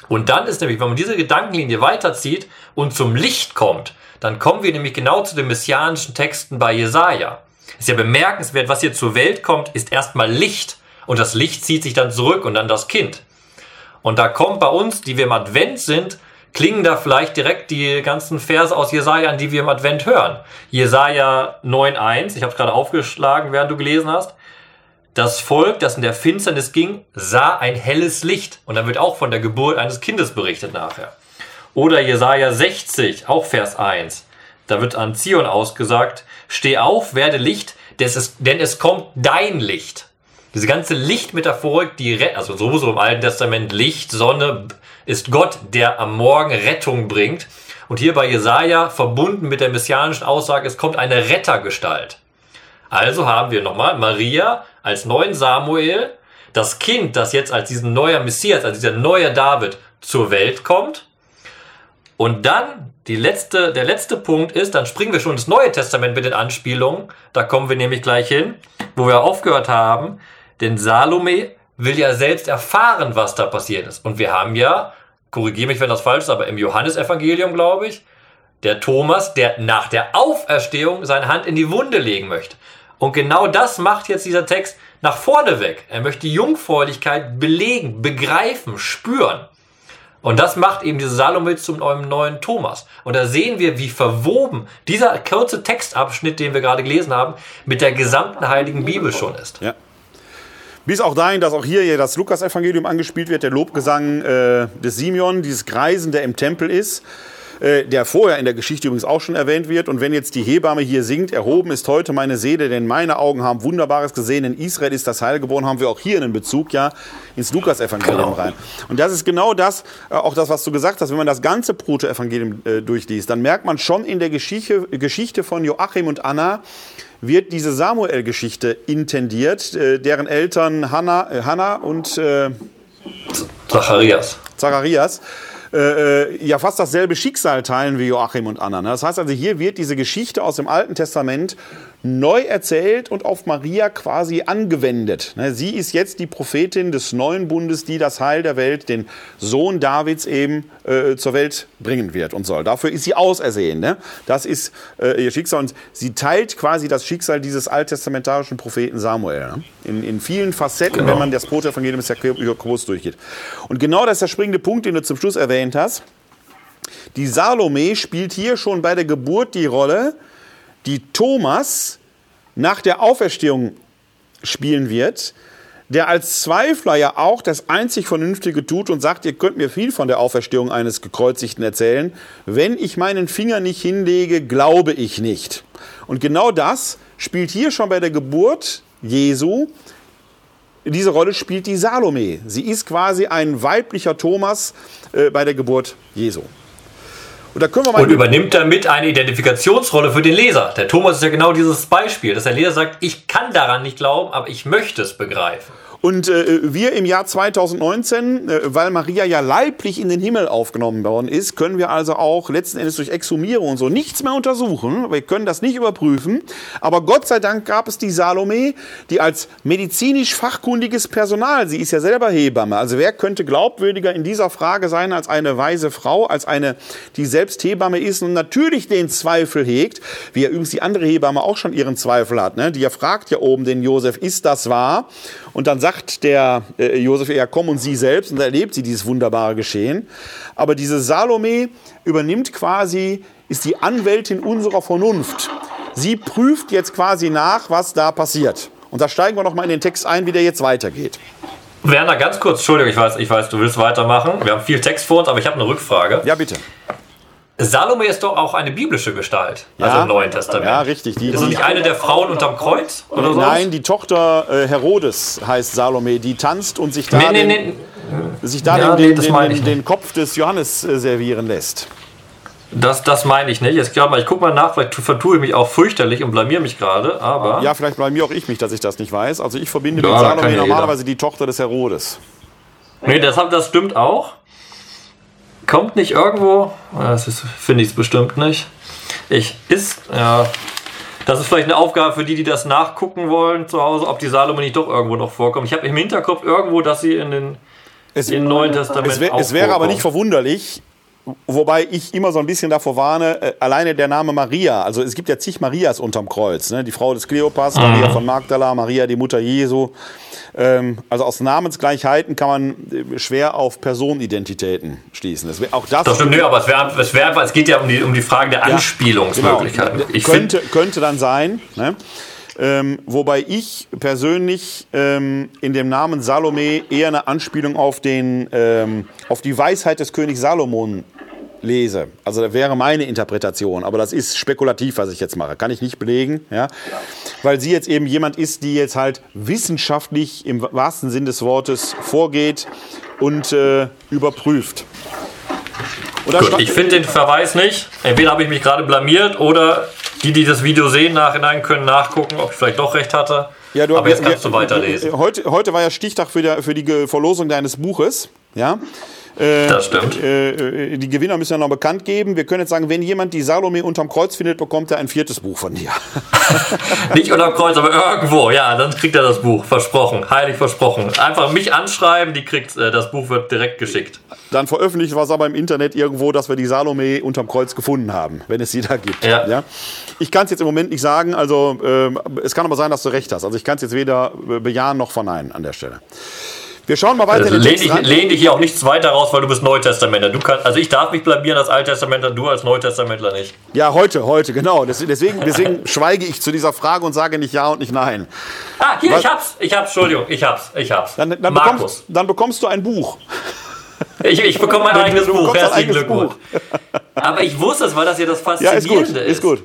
Und dann ist nämlich, wenn man diese Gedankenlinie weiterzieht und zum Licht kommt, dann kommen wir nämlich genau zu den messianischen Texten bei Jesaja. Ist ja bemerkenswert, was hier zur Welt kommt, ist erstmal Licht. Und das Licht zieht sich dann zurück und dann das Kind. Und da kommt bei uns, die wir im Advent sind, klingen da vielleicht direkt die ganzen Verse aus Jesaja an, die wir im Advent hören. Jesaja 9,1, ich habe es gerade aufgeschlagen, während du gelesen hast. Das Volk, das in der Finsternis ging, sah ein helles Licht. Und dann wird auch von der Geburt eines Kindes berichtet nachher. Oder Jesaja 60, auch Vers 1. Da wird an Zion ausgesagt, steh auf, werde Licht, denn es kommt dein Licht. Diese ganze Lichtmetaphorik, die, also sowieso im Alten Testament Licht, Sonne, ist Gott, der am Morgen Rettung bringt. Und hier bei Jesaja verbunden mit der messianischen Aussage, es kommt eine Rettergestalt. Also haben wir nochmal Maria als neuen Samuel, das Kind, das jetzt als diesen neuer Messias, als dieser neue David zur Welt kommt. Und dann die letzte, der letzte Punkt ist, dann springen wir schon ins Neue Testament mit den Anspielungen. Da kommen wir nämlich gleich hin, wo wir aufgehört haben. Denn Salome will ja selbst erfahren, was da passiert ist. Und wir haben ja, korrigiere mich, wenn das falsch ist, aber im Johannesevangelium, glaube ich, der Thomas, der nach der Auferstehung seine Hand in die Wunde legen möchte. Und genau das macht jetzt dieser Text nach vorne weg. Er möchte die Jungfräulichkeit belegen, begreifen, spüren. Und das macht eben diese Salome zum neuen Thomas. Und da sehen wir, wie verwoben dieser kurze Textabschnitt, den wir gerade gelesen haben, mit der gesamten Heiligen Bibel schon ist. Ja. Bis auch dahin, dass auch hier das Lukas-Evangelium angespielt wird, der Lobgesang äh, des Simeon, dieses Greisen, der im Tempel ist. Äh, der vorher in der Geschichte übrigens auch schon erwähnt wird. Und wenn jetzt die Hebamme hier singt, erhoben ist heute meine Seele, denn meine Augen haben Wunderbares gesehen, in Israel ist das Heil geboren, haben wir auch hier einen Bezug ja ins Lukas-Evangelium genau. rein. Und das ist genau das, äh, auch das, was du gesagt hast, wenn man das ganze Proto-Evangelium äh, durchliest, dann merkt man schon in der Geschichte, Geschichte von Joachim und Anna, wird diese Samuel-Geschichte intendiert, äh, deren Eltern Hannah, äh, Hannah und äh, Zacharias. Zacharias äh, ja fast dasselbe Schicksal teilen wie Joachim und Anna. Ne? Das heißt also, hier wird diese Geschichte aus dem Alten Testament neu erzählt und auf Maria quasi angewendet. Ne? Sie ist jetzt die Prophetin des neuen Bundes, die das Heil der Welt, den Sohn Davids eben äh, zur Welt bringen wird und soll. Dafür ist sie ausersehen. Ne? Das ist äh, ihr Schicksal und sie teilt quasi das Schicksal dieses alttestamentarischen Propheten Samuel. Ne? In, in vielen Facetten, genau. wenn man das Protoevangelium des Jakobus durchgeht. Und genau das ist der springende Punkt, den du zum Schluss erwähnt hast. Die Salome spielt hier schon bei der Geburt die Rolle, die Thomas nach der Auferstehung spielen wird, der als Zweifler ja auch das einzig Vernünftige tut und sagt, ihr könnt mir viel von der Auferstehung eines Gekreuzigten erzählen. Wenn ich meinen Finger nicht hinlege, glaube ich nicht. Und genau das spielt hier schon bei der Geburt Jesu. Diese Rolle spielt die Salome. Sie ist quasi ein weiblicher Thomas äh, bei der Geburt Jesu. Und, und übernimmt damit eine Identifikationsrolle für den Leser. Der Thomas ist ja genau dieses Beispiel, dass der Leser sagt, ich kann daran nicht glauben, aber ich möchte es begreifen. Und äh, wir im Jahr 2019, äh, weil Maria ja leiblich in den Himmel aufgenommen worden ist, können wir also auch letzten Endes durch Exhumierung und so nichts mehr untersuchen. Wir können das nicht überprüfen. Aber Gott sei Dank gab es die Salome, die als medizinisch fachkundiges Personal, sie ist ja selber Hebamme. Also wer könnte glaubwürdiger in dieser Frage sein als eine weise Frau, als eine, die selbst Hebamme ist und natürlich den Zweifel hegt, wie ja übrigens die andere Hebamme auch schon ihren Zweifel hat. Ne? Die ja fragt ja oben den Josef, ist das wahr? Und dann sagt der äh, Josef, ja komm und sie selbst und erlebt sie dieses wunderbare Geschehen. Aber diese Salome übernimmt quasi, ist die Anwältin unserer Vernunft. Sie prüft jetzt quasi nach, was da passiert. Und da steigen wir noch mal in den Text ein, wie der jetzt weitergeht. Werner, ganz kurz, Entschuldigung, ich weiß, ich weiß, du willst weitermachen. Wir haben viel Text vor uns, aber ich habe eine Rückfrage. Ja, bitte. Salome ist doch auch eine biblische Gestalt, also Ja. im Neuen Testament. Ja, richtig. Die, Ist es nicht eine der Frauen unterm Kreuz? Oder? Nein, die Tochter äh, Herodes heißt Salome, die tanzt und sich da, Nee, nee, den, nee. Sich da Ja, den, nee, das den, den, Kopf des Johannes äh, servieren lässt. Das, das meine ich nicht. Jetzt glaub mal, ich gucke mal nach, vielleicht vertue ich mich auch fürchterlich und blamier mich gerade, aber. Ja, vielleicht bei mir auch ich mich, dass ich das nicht weiß. Also ich verbinde Ja, mit Salome ja jeder. normalerweise die Tochter des Herodes. Nee, das, das stimmt auch. Kommt nicht irgendwo. Ja, Das ist- finde ich es bestimmt nicht. Ich ist, ja. Das ist vielleicht eine Aufgabe für die, die das nachgucken wollen zu Hause, ob die Salome nicht doch irgendwo noch vorkommt. Ich habe im Hinterkopf irgendwo, dass sie in den Es, im Neuen Testament es, wär, es wäre aber nicht verwunderlich, wobei ich immer so ein bisschen davor warne, äh, alleine der Name Maria, also es gibt ja zig Marias unterm Kreuz, ne? die Frau des Kleopas, Mhm. Maria von Magdala, Maria die Mutter Jesu. Ähm, also aus Namensgleichheiten kann man äh, schwer auf Personenidentitäten schließen. Das wär, auch das, Das stimmt, nö, aber es, wär, es, wär, es geht ja um die, um die Frage der Anspielungsmöglichkeiten. Genau. Ich könnte, könnte dann sein. Ne? Ähm, wobei ich persönlich ähm, in dem Namen Salome eher eine Anspielung auf, den, ähm, auf die Weisheit des Königs Salomon lese. Also das wäre meine Interpretation, aber das ist spekulativ, was ich jetzt mache. Kann ich nicht belegen, ja? weil sie jetzt eben jemand ist, die jetzt halt wissenschaftlich im wahrsten Sinn des Wortes vorgeht und äh, überprüft. Gut, ich finde den Verweis nicht. Entweder habe ich mich gerade blamiert oder die, die das Video sehen, nachhinein können nachgucken, ob ich vielleicht doch recht hatte. Ja, du, aber jetzt wir- kannst du weiterlesen. Heute, heute war ja Stichtag für, der, für die Verlosung deines Buches. Ja? Äh, Das stimmt. äh, äh, die Gewinner müssen ja noch bekannt geben. Wir können jetzt sagen, wenn jemand die Salome unterm Kreuz findet, bekommt er ein viertes Buch von dir. (laughs) (laughs) Nicht unterm Kreuz, aber irgendwo. Ja, dann kriegt er das Buch. Versprochen. Heilig versprochen. Einfach mich anschreiben, die kriegt, äh, das Buch wird direkt geschickt. Dann veröffentlicht was aber im Internet irgendwo, dass wir die Salome unterm Kreuz gefunden haben, wenn es sie da gibt. Ja. Ich kann es jetzt im Moment nicht sagen. Also ähm, es kann aber sein, dass du recht hast. Also ich kann es jetzt weder bejahen noch verneinen an der Stelle. Wir schauen mal weiter Also lehn dich, lehn dich hier auch nichts weiter raus, weil du bist Neutestamentler. Du kannst, also ich darf mich blamieren als Alttestamentler, du als Neutestamentler nicht. Ja, heute, heute, genau. Des- Deswegen, deswegen (laughs) schweige ich zu dieser Frage und sage nicht ja und nicht nein. Ah, hier, Was? ich hab's. Ich hab's, Entschuldigung, ich hab's. Ich hab's. Dann, dann, Markus. bekommst, dann bekommst du ein Buch. Ich, ich bekomme mein (laughs) eigenes du Buch. Herzlichen Glückwunsch. (laughs) Aber ich wusste es, weil das ja das Ja, ist gut, Faszinierende ist gut.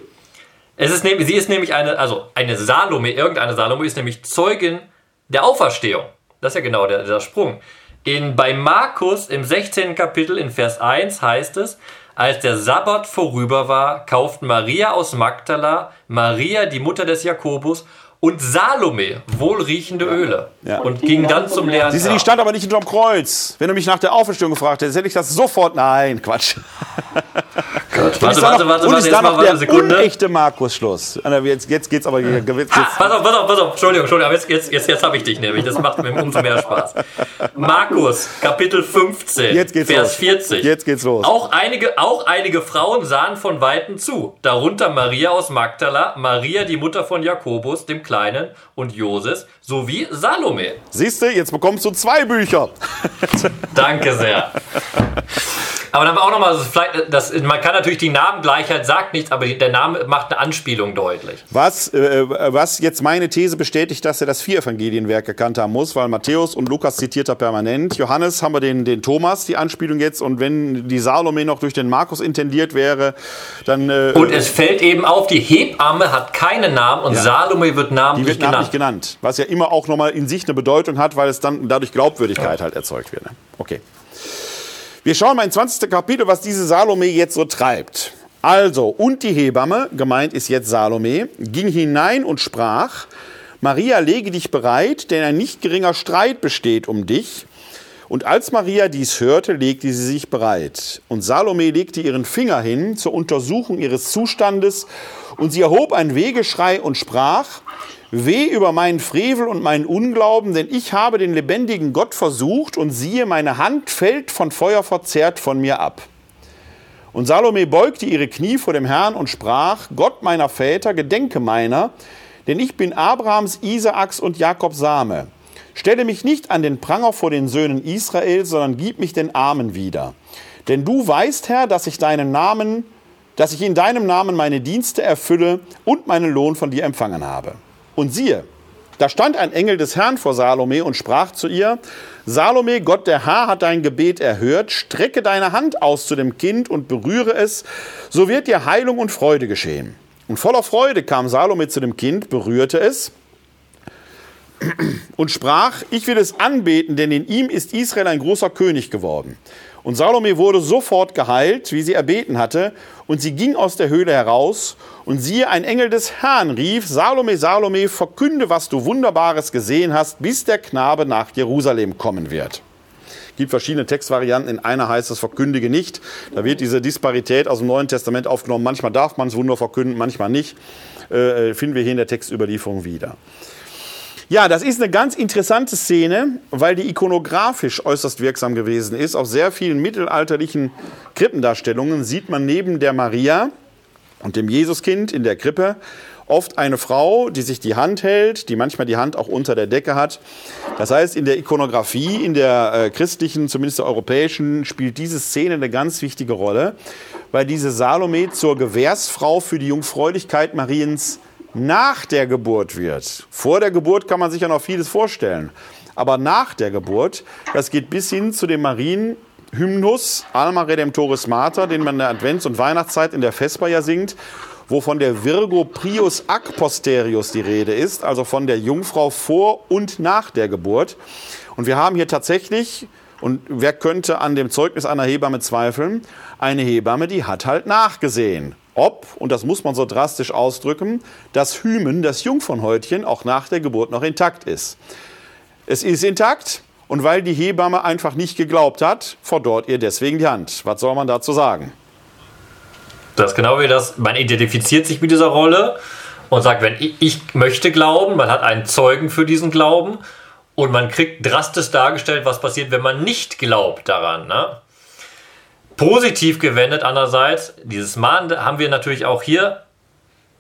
Es ist nämlich, sie ist nämlich eine, also eine Salome, irgendeine Salome ist nämlich Zeugin der Auferstehung. Das ist ja genau der, der Sprung. In, bei Markus im 16. Kapitel in Vers 1 heißt es, als der Sabbat vorüber war, kauften Maria aus Magdala, Maria, die Mutter des Jakobus, und Salome wohlriechende Öle Ja. und ging dann zum leeren Siehst du, die stand aber nicht hinterm Kreuz. Wenn du mich nach der Auferstehung gefragt hättest, hätte ich das sofort. Nein, Quatsch. (laughs) Warte, Und ist warte, warte, warte, und jetzt mal warte eine Sekunde. unechte Markus-Schluss. Ah, Jetzt, jetzt geht's aber. Jetzt, jetzt, pass auf, pass auf, pass auf. Entschuldigung, Entschuldigung, jetzt, jetzt, jetzt, jetzt habe ich dich nämlich. Das macht mir umso mehr Spaß. Markus, Kapitel 15, Jetzt geht's Vers los. 40. Jetzt geht's los. Auch einige, auch einige Frauen sahen von Weitem zu. Darunter Maria aus Magdala, Maria, die Mutter von Jakobus, dem Kleinen, und Joses, sowie Salome. Siehst du, jetzt bekommst du zwei Bücher. Danke sehr. Aber dann auch nochmal, vielleicht- das, man kann natürlich die Namengleichheit sagt nichts, aber die, der Name macht eine Anspielung deutlich. Was, äh, was jetzt meine These bestätigt, dass er das Vier-Evangelienwerk gekannt haben muss, weil Matthäus und Lukas zitiert er permanent. Johannes haben wir den, den Thomas, die Anspielung jetzt. Und wenn die Salome noch durch den Markus intendiert wäre, dann. Äh, Und es fällt eben auf, die Hebamme hat keinen Namen und Salome wird die namentlich wird genannt. namentlich genannt. Was ja immer auch nochmal in sich eine Bedeutung hat, weil es dann dadurch Glaubwürdigkeit halt erzeugt wird. Ne? Okay. Wir schauen mal ins 20. Kapitel, was diese Salome jetzt so treibt. Also, und die Hebamme, gemeint ist jetzt Salome, ging hinein und sprach, Maria, lege dich bereit, denn ein nicht geringer Streit besteht um dich. Und als Maria dies hörte, legte sie sich bereit. Und Salome legte ihren Finger hin zur Untersuchung ihres Zustandes, und sie erhob ein Wegeschrei und sprach, Weh über meinen Frevel und meinen Unglauben, denn ich habe den lebendigen Gott versucht, und siehe, meine Hand fällt von Feuer verzerrt von mir ab. Und Salome beugte ihre Knie vor dem Herrn und sprach, Gott meiner Väter, gedenke meiner, denn ich bin Abrahams, Isaaks und Jakobs Same. Stelle mich nicht an den Pranger vor den Söhnen Israels, sondern gib mich den Armen wieder. Denn du weißt, Herr, dass ich deinen Namen, dass ich in deinem Namen meine Dienste erfülle und meinen Lohn von dir empfangen habe. Und siehe, Da stand ein Engel des Herrn vor Salome und sprach zu ihr, Salome, Gott der Herr hat dein Gebet erhört, strecke deine Hand aus zu dem Kind und berühre es, so wird dir Heilung und Freude geschehen. Und voller Freude kam Salome zu dem Kind, berührte es und sprach, ich will es anbeten, denn in ihm ist Israel ein großer König geworden. Und Salome wurde sofort geheilt, wie sie erbeten hatte, und sie ging aus der Höhle heraus, und siehe, ein Engel des Herrn rief, Salome, Salome, verkünde, was du Wunderbares gesehen hast, bis der Knabe nach Jerusalem kommen wird. Es gibt verschiedene Textvarianten. In einer heißt es verkündige nicht. Da wird diese Disparität aus dem Neuen Testament aufgenommen. Manchmal darf man das Wunder verkünden, manchmal nicht. Äh, finden wir hier in der Textüberlieferung wieder. Ja, das ist eine ganz interessante Szene, weil die ikonografisch äußerst wirksam gewesen ist. Auf sehr vielen mittelalterlichen Krippendarstellungen sieht man neben der Maria und dem Jesuskind in der Krippe oft eine Frau, die sich die Hand hält, die manchmal die Hand auch unter der Decke hat. Das heißt, in der Ikonografie, in der äh, christlichen, zumindest der europäischen, spielt diese Szene eine ganz wichtige Rolle, weil diese Salome zur Gewährsfrau für die Jungfräulichkeit Mariens nach der Geburt wird. Vor der Geburt kann man sich ja noch vieles vorstellen. Aber nach der Geburt, das geht bis hin zu dem Marienhymnus Alma Redemptoris Mater, den man in der Advents- und Weihnachtszeit in der Vesper ja singt, wo von der Virgo Prius ac posterius die Rede ist, also von der Jungfrau vor und nach der Geburt. Und wir haben hier tatsächlich, und wer könnte an dem Zeugnis einer Hebamme zweifeln, eine Hebamme, die hat halt nachgesehen ob, und das muss man so drastisch ausdrücken, das Hymen, das Jungfernhäutchen, auch nach der Geburt noch intakt ist. Es ist intakt und weil die Hebamme einfach nicht geglaubt hat, verdorrt ihr deswegen die Hand. Was soll man dazu sagen? Das ist genau wie das, man identifiziert sich mit dieser Rolle und sagt, wenn ich, ich möchte glauben, man hat einen Zeugen für diesen Glauben und man kriegt drastisch dargestellt, was passiert, wenn man nicht glaubt daran. Ne? Positiv gewendet andererseits, dieses Mahnende haben wir natürlich auch hier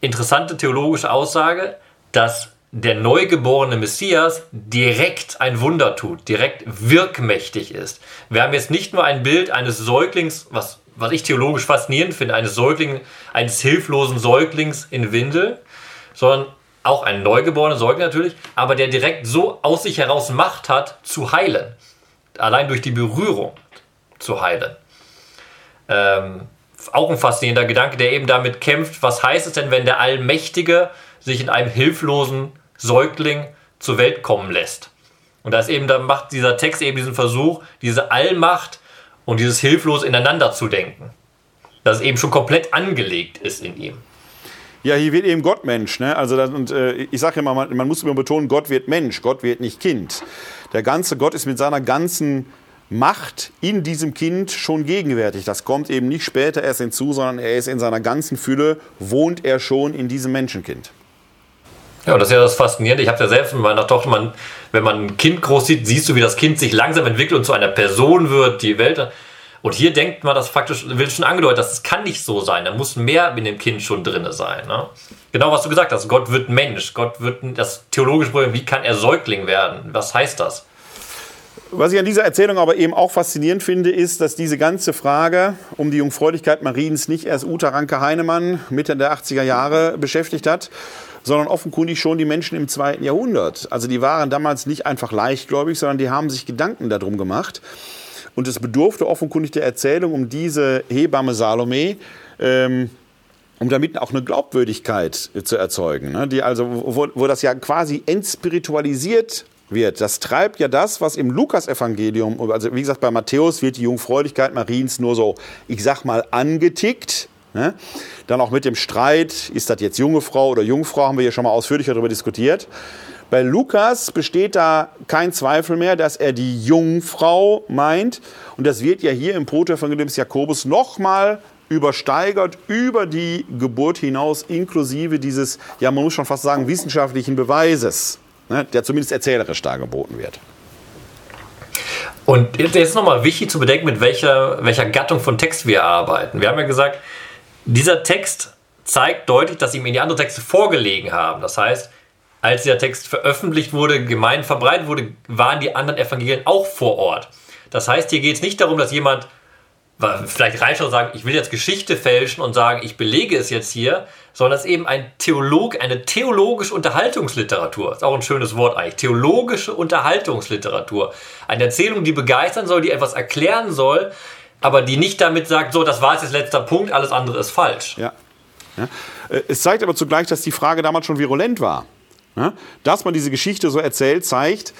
interessante theologische Aussage, dass der neugeborene Messias direkt ein Wunder tut, direkt wirkmächtig ist. Wir haben jetzt nicht nur ein Bild eines Säuglings, was, was ich theologisch faszinierend finde, eines Säuglings, eines hilflosen Säuglings in Windel, sondern auch ein neugeborener Säugling natürlich, aber der direkt so aus sich heraus Macht hat, zu heilen. Allein durch die Berührung zu heilen. Ähm, auch ein faszinierender Gedanke, der eben damit kämpft, was heißt es denn, wenn der Allmächtige sich in einem hilflosen Säugling zur Welt kommen lässt. Und da ist eben, da macht dieser Text eben diesen Versuch, diese Allmacht und dieses Hilflos ineinander zu denken. Dass es eben schon komplett angelegt ist in ihm. Ja, hier wird eben Gott Mensch. Ne? Also das, und, äh, ich sage immer, man, man muss immer betonen, Gott wird Mensch, Gott wird nicht Kind. Der ganze Gott ist mit seiner ganzen Macht in diesem Kind schon gegenwärtig. Das kommt eben nicht später erst hinzu, sondern er ist in seiner ganzen Fülle, wohnt er schon in diesem Menschenkind. Ja, das ist ja das Faszinierende. Ich habe ja selbst mit meiner Tochter, man, wenn man ein Kind groß sieht, siehst du, wie das Kind sich langsam entwickelt und zu einer Person wird, die Welt. Und hier denkt man das faktisch, wird schon angedeutet, dass es kann nicht so sein. Da muss mehr in dem Kind schon drin sein. Ne? Genau, was du gesagt hast. Gott wird Mensch. Gott wird das theologische Problem. Wie kann er Säugling werden? Was heißt das? Was ich an dieser Erzählung aber eben auch faszinierend finde, ist, dass diese ganze Frage um die Jungfräulichkeit Mariens nicht erst Uta Ranke Heinemann Mitte der 80er Jahre beschäftigt hat, sondern offenkundig schon die Menschen im zweiten Jahrhundert. Also die waren damals nicht einfach leichtgläubig, sondern die haben sich Gedanken darum gemacht. Und es bedurfte offenkundig der Erzählung um diese Hebamme Salome, ähm, um damit auch eine Glaubwürdigkeit zu erzeugen. Ne? Die also, wo, wo das ja quasi entspiritualisiert wird. Das treibt ja das, was im Lukas-Evangelium, also wie gesagt, bei Matthäus wird die Jungfräulichkeit Mariens nur so, ich sag mal, angetickt. Ne? Dann auch mit dem Streit, ist das jetzt junge Frau oder Jungfrau, haben wir hier schon mal ausführlicher darüber diskutiert. Bei Lukas besteht da kein Zweifel mehr, dass er die Jungfrau meint. Und das wird ja hier im Protoevangelium des Jakobus nochmal übersteigert über die Geburt hinaus, inklusive dieses, ja, man muss schon fast sagen, wissenschaftlichen Beweises ne, der zumindest erzählerisch dargeboten wird. Und jetzt ist nochmal wichtig zu bedenken, mit welcher, welcher Gattung von Text wir arbeiten. Wir haben ja gesagt, dieser Text zeigt deutlich, dass ihm in die anderen Texte vorgelegen haben. Das heißt, als dieser Text veröffentlicht wurde, gemein verbreitet wurde, waren die anderen Evangelien auch vor Ort. Das heißt, hier geht es nicht darum, dass jemand vielleicht reinschauen und sagen, ich will jetzt Geschichte fälschen und sagen, ich belege es jetzt hier, sondern es ist eben ein Theolog, eine theologische Unterhaltungsliteratur. Ist auch ein schönes Wort eigentlich. Theologische Unterhaltungsliteratur. Eine Erzählung, die begeistern soll, die etwas erklären soll, aber die nicht damit sagt, so, das war jetzt letzter Punkt, alles andere ist falsch. Ja. ja. Äh, es zeigt aber zugleich, dass die Frage damals schon virulent war. Ja? Dass man diese Geschichte so erzählt, zeigt,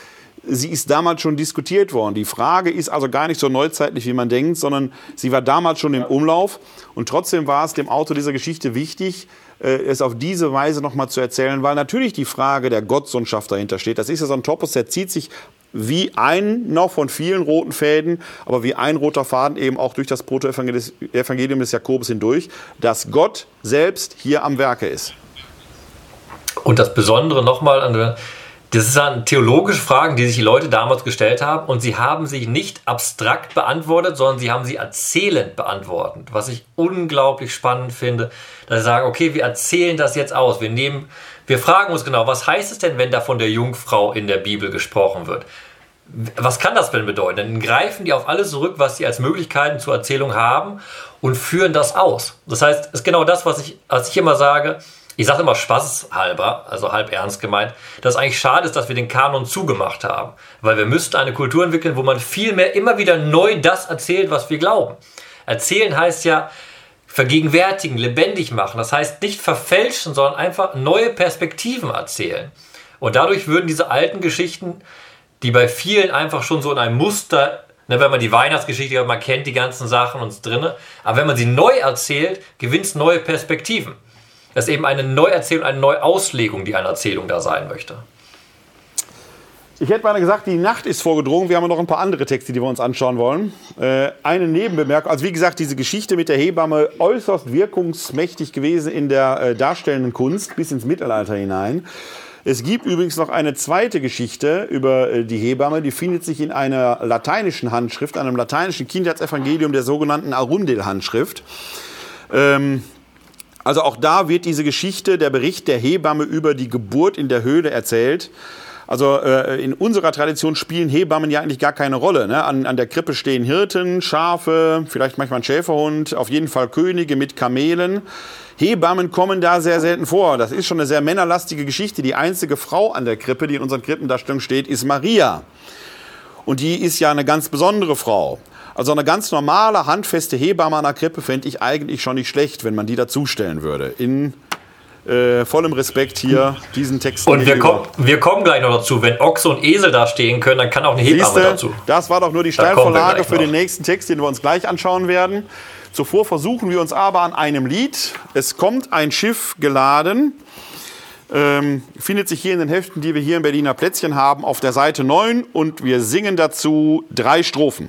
sie ist damals schon diskutiert worden. Die Frage ist also gar nicht so neuzeitlich, wie man denkt, sondern sie war damals schon im Umlauf. Und trotzdem war es dem Autor dieser Geschichte wichtig, äh, es auf diese Weise nochmal zu erzählen, weil natürlich die Frage der Gottsohnschaft dahinter steht. Das ist ja so ein Topos, der zieht sich wie ein noch von vielen roten Fäden, aber wie ein roter Faden eben auch durch das Protoevangelium des Jakobus hindurch, dass Gott selbst hier am Werke ist. Und das Besondere nochmal an der das sind theologische Fragen, die sich die Leute damals gestellt haben und sie haben sich nicht abstrakt beantwortet, sondern sie haben sie erzählend beantwortet. Was ich unglaublich spannend finde, dass sie sagen, okay, wir erzählen das jetzt aus. Wir nehmen, wir fragen uns genau, was heißt es denn, wenn da von der Jungfrau in der Bibel gesprochen wird? Was kann das denn bedeuten? Dann greifen die auf alles zurück, was sie als Möglichkeiten zur Erzählung haben und führen das aus. Das heißt, es ist genau das, was ich, was ich immer sage ich sage immer spaßhalber, also halb ernst gemeint, dass es eigentlich schade ist, dass wir den Kanon zugemacht haben. Weil wir müssten eine Kultur entwickeln, wo man viel mehr immer wieder neu das erzählt, was wir glauben. Erzählen heißt ja vergegenwärtigen, lebendig machen. Das heißt nicht verfälschen, sondern einfach neue Perspektiven erzählen. Und dadurch würden diese alten Geschichten, die bei vielen einfach schon so in einem Muster Ne, wenn man die Weihnachtsgeschichte hat, man kennt die ganzen Sachen und drinne. Aber wenn man sie neu erzählt, gewinnt es neue Perspektiven. Das ist eben eine Neuerzählung, eine Neuauslegung, die eine Erzählung da sein möchte. Ich hätte mal gesagt, die Nacht ist vorgedrungen. Wir haben noch ein paar andere Texte, die wir uns anschauen wollen. Äh, eine Nebenbemerkung. Also wie gesagt, diese Geschichte mit der Hebamme äußerst wirkungsmächtig gewesen in der äh, darstellenden Kunst bis ins Mittelalter hinein. Es gibt übrigens noch eine zweite Geschichte über äh, die Hebamme, die findet sich in einer lateinischen Handschrift, einem lateinischen Kindheitsevangelium der sogenannten Arundel-Handschrift. Ähm, also auch da wird diese Geschichte, der Bericht der Hebamme über die Geburt in der Höhle erzählt. Also äh, in unserer Tradition spielen Hebammen ja eigentlich gar keine Rolle. Ne? An, an der Krippe stehen Hirten, Schafe, vielleicht manchmal ein Schäferhund, auf jeden Fall Könige mit Kamelen. Hebammen kommen da sehr selten vor. Das ist schon eine sehr männerlastige Geschichte. Die einzige Frau an der Krippe, die in unseren Krippendarstellungen steht, ist Maria. Und die ist ja eine ganz besondere Frau. Also eine ganz normale, handfeste Hebamme an der Krippe fände ich eigentlich schon nicht schlecht, wenn man die dazustellen würde. In äh, vollem Respekt hier diesen Text. Und wir, komm, wir, kommen gleich noch dazu. Wenn Ochse und Esel da stehen können, dann kann auch eine Hebamme Siehste, dazu. Das war doch nur die Steilvorlage für den nächsten Text, den wir uns gleich anschauen werden. Zuvor versuchen wir uns aber an einem Lied. Es kommt ein Schiff geladen. Ähm, findet sich hier in den Heften, die wir hier im Berliner Plätzchen haben, auf der Seite 9 und wir singen dazu drei Strophen.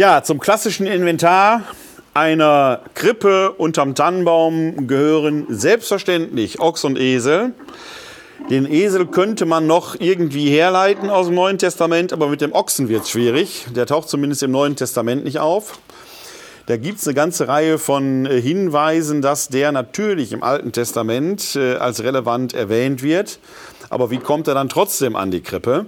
Ja, zum klassischen Inventar einer Krippe unterm Tannenbaum gehören selbstverständlich Ochs und Esel. Den Esel könnte man noch irgendwie herleiten aus dem Neuen Testament, aber mit dem Ochsen wird es schwierig. Der taucht zumindest im Neuen Testament nicht auf. Da gibt es eine ganze Reihe von äh, Hinweisen, dass der natürlich im Alten Testament äh, als relevant erwähnt wird. Aber wie kommt er dann trotzdem an die Krippe?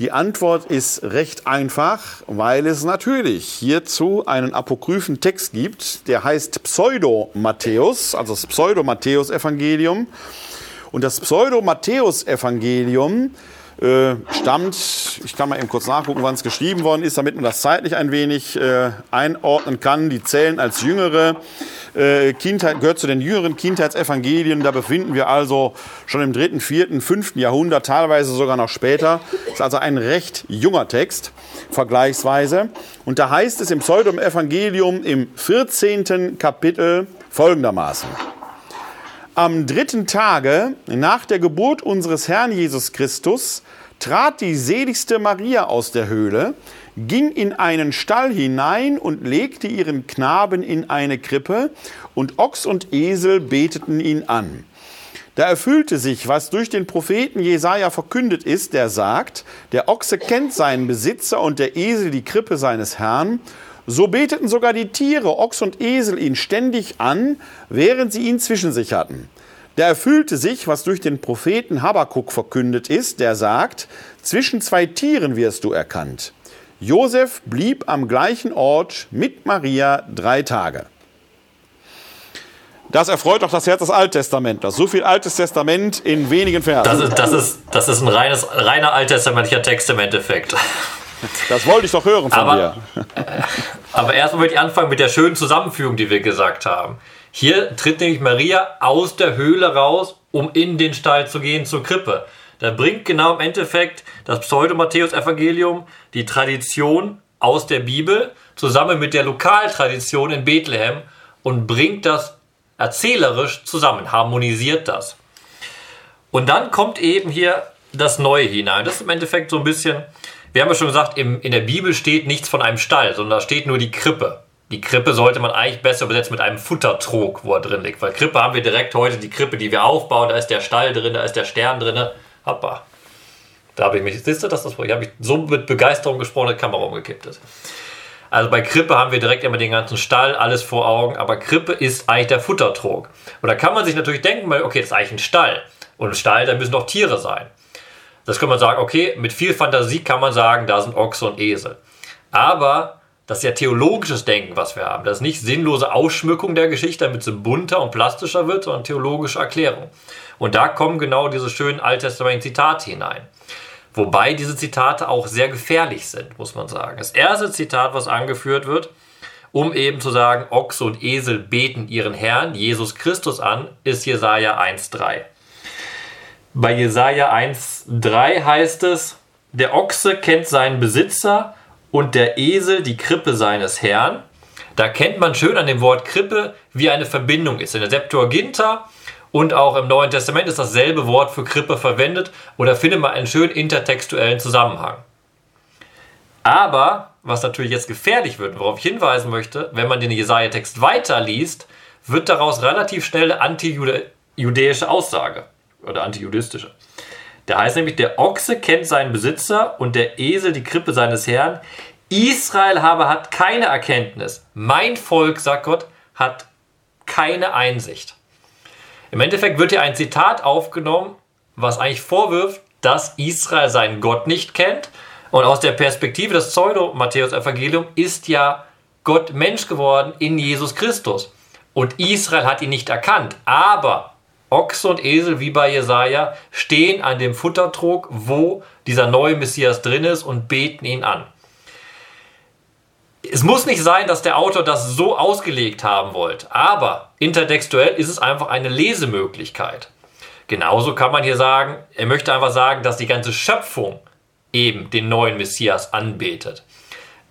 Die Antwort ist recht einfach, weil es natürlich hierzu einen apokryphen Text gibt, der heißt Pseudo-Matthäus, also das Pseudo-Matthäus-Evangelium. Und das Pseudo-Matthäus-Evangelium äh, stammt, ich kann mal eben kurz nachgucken, wann es geschrieben worden ist, damit man das zeitlich ein wenig äh, einordnen kann. Die zählen als jüngere äh, Kindheit, gehört zu den jüngeren Kindheitsevangelien. Da befinden wir also schon im dritten, vierten, fünften Jahrhundert, teilweise sogar noch später. Ist also ein recht junger Text, vergleichsweise. Und da heißt es im Pseudom-Evangelium im 14. Kapitel folgendermaßen. Am dritten Tage nach der Geburt unseres Herrn Jesus Christus trat die seligste Maria aus der Höhle, ging in einen Stall hinein und legte ihren Knaben in eine Krippe, und Ochs und Esel beteten ihn an. Da erfüllte sich, was durch den Propheten Jesaja verkündet ist, der sagt: Der Ochse kennt seinen Besitzer und der Esel die Krippe seines Herrn. So beteten sogar die Tiere, Ochs und Esel, ihn ständig an, während sie ihn zwischen sich hatten. Da erfüllte sich, was durch den Propheten Habakuk verkündet ist, der sagt: Zwischen zwei Tieren wirst du erkannt. Josef blieb am gleichen Ort mit Maria drei Tage. Das erfreut doch das Herz des Alttestamentlers. So viel Altes Testament in wenigen Versen. Das ist, das ist, das ist ein reines, reiner alttestamentlicher Text im Endeffekt. Das wollte ich doch hören von aber, dir. Aber erstmal möchte ich anfangen mit der schönen Zusammenführung, die wir gesagt haben. Hier tritt nämlich Maria aus der Höhle raus, um in den Stall zu gehen zur Krippe. Da bringt genau im Endeffekt das Pseudo-Matthäus-Evangelium die Tradition aus der Bibel zusammen mit der Lokaltradition in Bethlehem und bringt das erzählerisch zusammen, harmonisiert das. Und dann kommt eben hier das Neue hinein. Das ist im Endeffekt so ein bisschen, wir haben ja schon gesagt, im, in der Bibel steht nichts von einem Stall, sondern da steht nur die Krippe. Die Krippe sollte man eigentlich besser übersetzen mit einem Futtertrog, wo er drin liegt. Weil Krippe haben wir direkt heute die Krippe, die wir aufbauen. Da ist der Stall drin, da ist der Stern drin. Hoppa. Da habe ich mich, siehst du, dass das, ich habe mich so mit Begeisterung gesprochen, dass die Kamera umgekippt ist. Also bei Krippe haben wir direkt immer den ganzen Stall, alles vor Augen, aber Krippe ist eigentlich der Futtertrog. Und da kann man sich natürlich denken, okay, das ist eigentlich ein Stall. Und ein Stall, da müssen doch Tiere sein. Das kann man sagen, okay, mit viel Fantasie kann man sagen, da sind Ochse und Esel. Aber das ist ja theologisches Denken, was wir haben. Das ist nicht sinnlose Ausschmückung der Geschichte, damit sie bunter und plastischer wird, sondern theologische Erklärung. Und da kommen genau diese schönen alttestamentlichen Zitate hinein. Wobei diese Zitate auch sehr gefährlich sind, muss man sagen. Das erste Zitat, was angeführt wird, um eben zu sagen, Ochse und Esel beten ihren Herrn, Jesus Christus an, ist Jesaja 1,3. Bei Jesaja 1,3 heißt es, der Ochse kennt seinen Besitzer und der Esel die Krippe seines Herrn. Da kennt man schön an dem Wort Krippe, wie eine Verbindung ist. In der Septuaginta und auch im Neuen Testament ist dasselbe Wort für Krippe verwendet oder findet man einen schönen intertextuellen Zusammenhang. Aber, was natürlich jetzt gefährlich wird, worauf ich hinweisen möchte, wenn man den Jesaja-Text weiterliest, wird daraus relativ schnell eine antijüdische Aussage. Oder antijudistische. Der heißt nämlich, der Ochse kennt seinen Besitzer und der Esel die Krippe seines Herrn. Israel aber hat keine Erkenntnis. Mein Volk, sagt Gott, hat keine Einsicht. Im Endeffekt wird hier ein Zitat aufgenommen, was eigentlich vorwirft, dass Israel seinen Gott nicht kennt. Und aus der Perspektive des Pseudo-Matthäus-Evangelium ist ja Gott Mensch geworden in Jesus Christus. Und Israel hat ihn nicht erkannt. Aber Ochse und Esel, wie bei Jesaja, stehen an dem Futtertrog, wo dieser neue Messias drin ist und beten ihn an. Es muss nicht sein, dass der Autor das so ausgelegt haben wollte, aber intertextuell ist es einfach eine Lesemöglichkeit. Genauso kann man hier sagen, er möchte einfach sagen, dass die ganze Schöpfung eben den neuen Messias anbetet.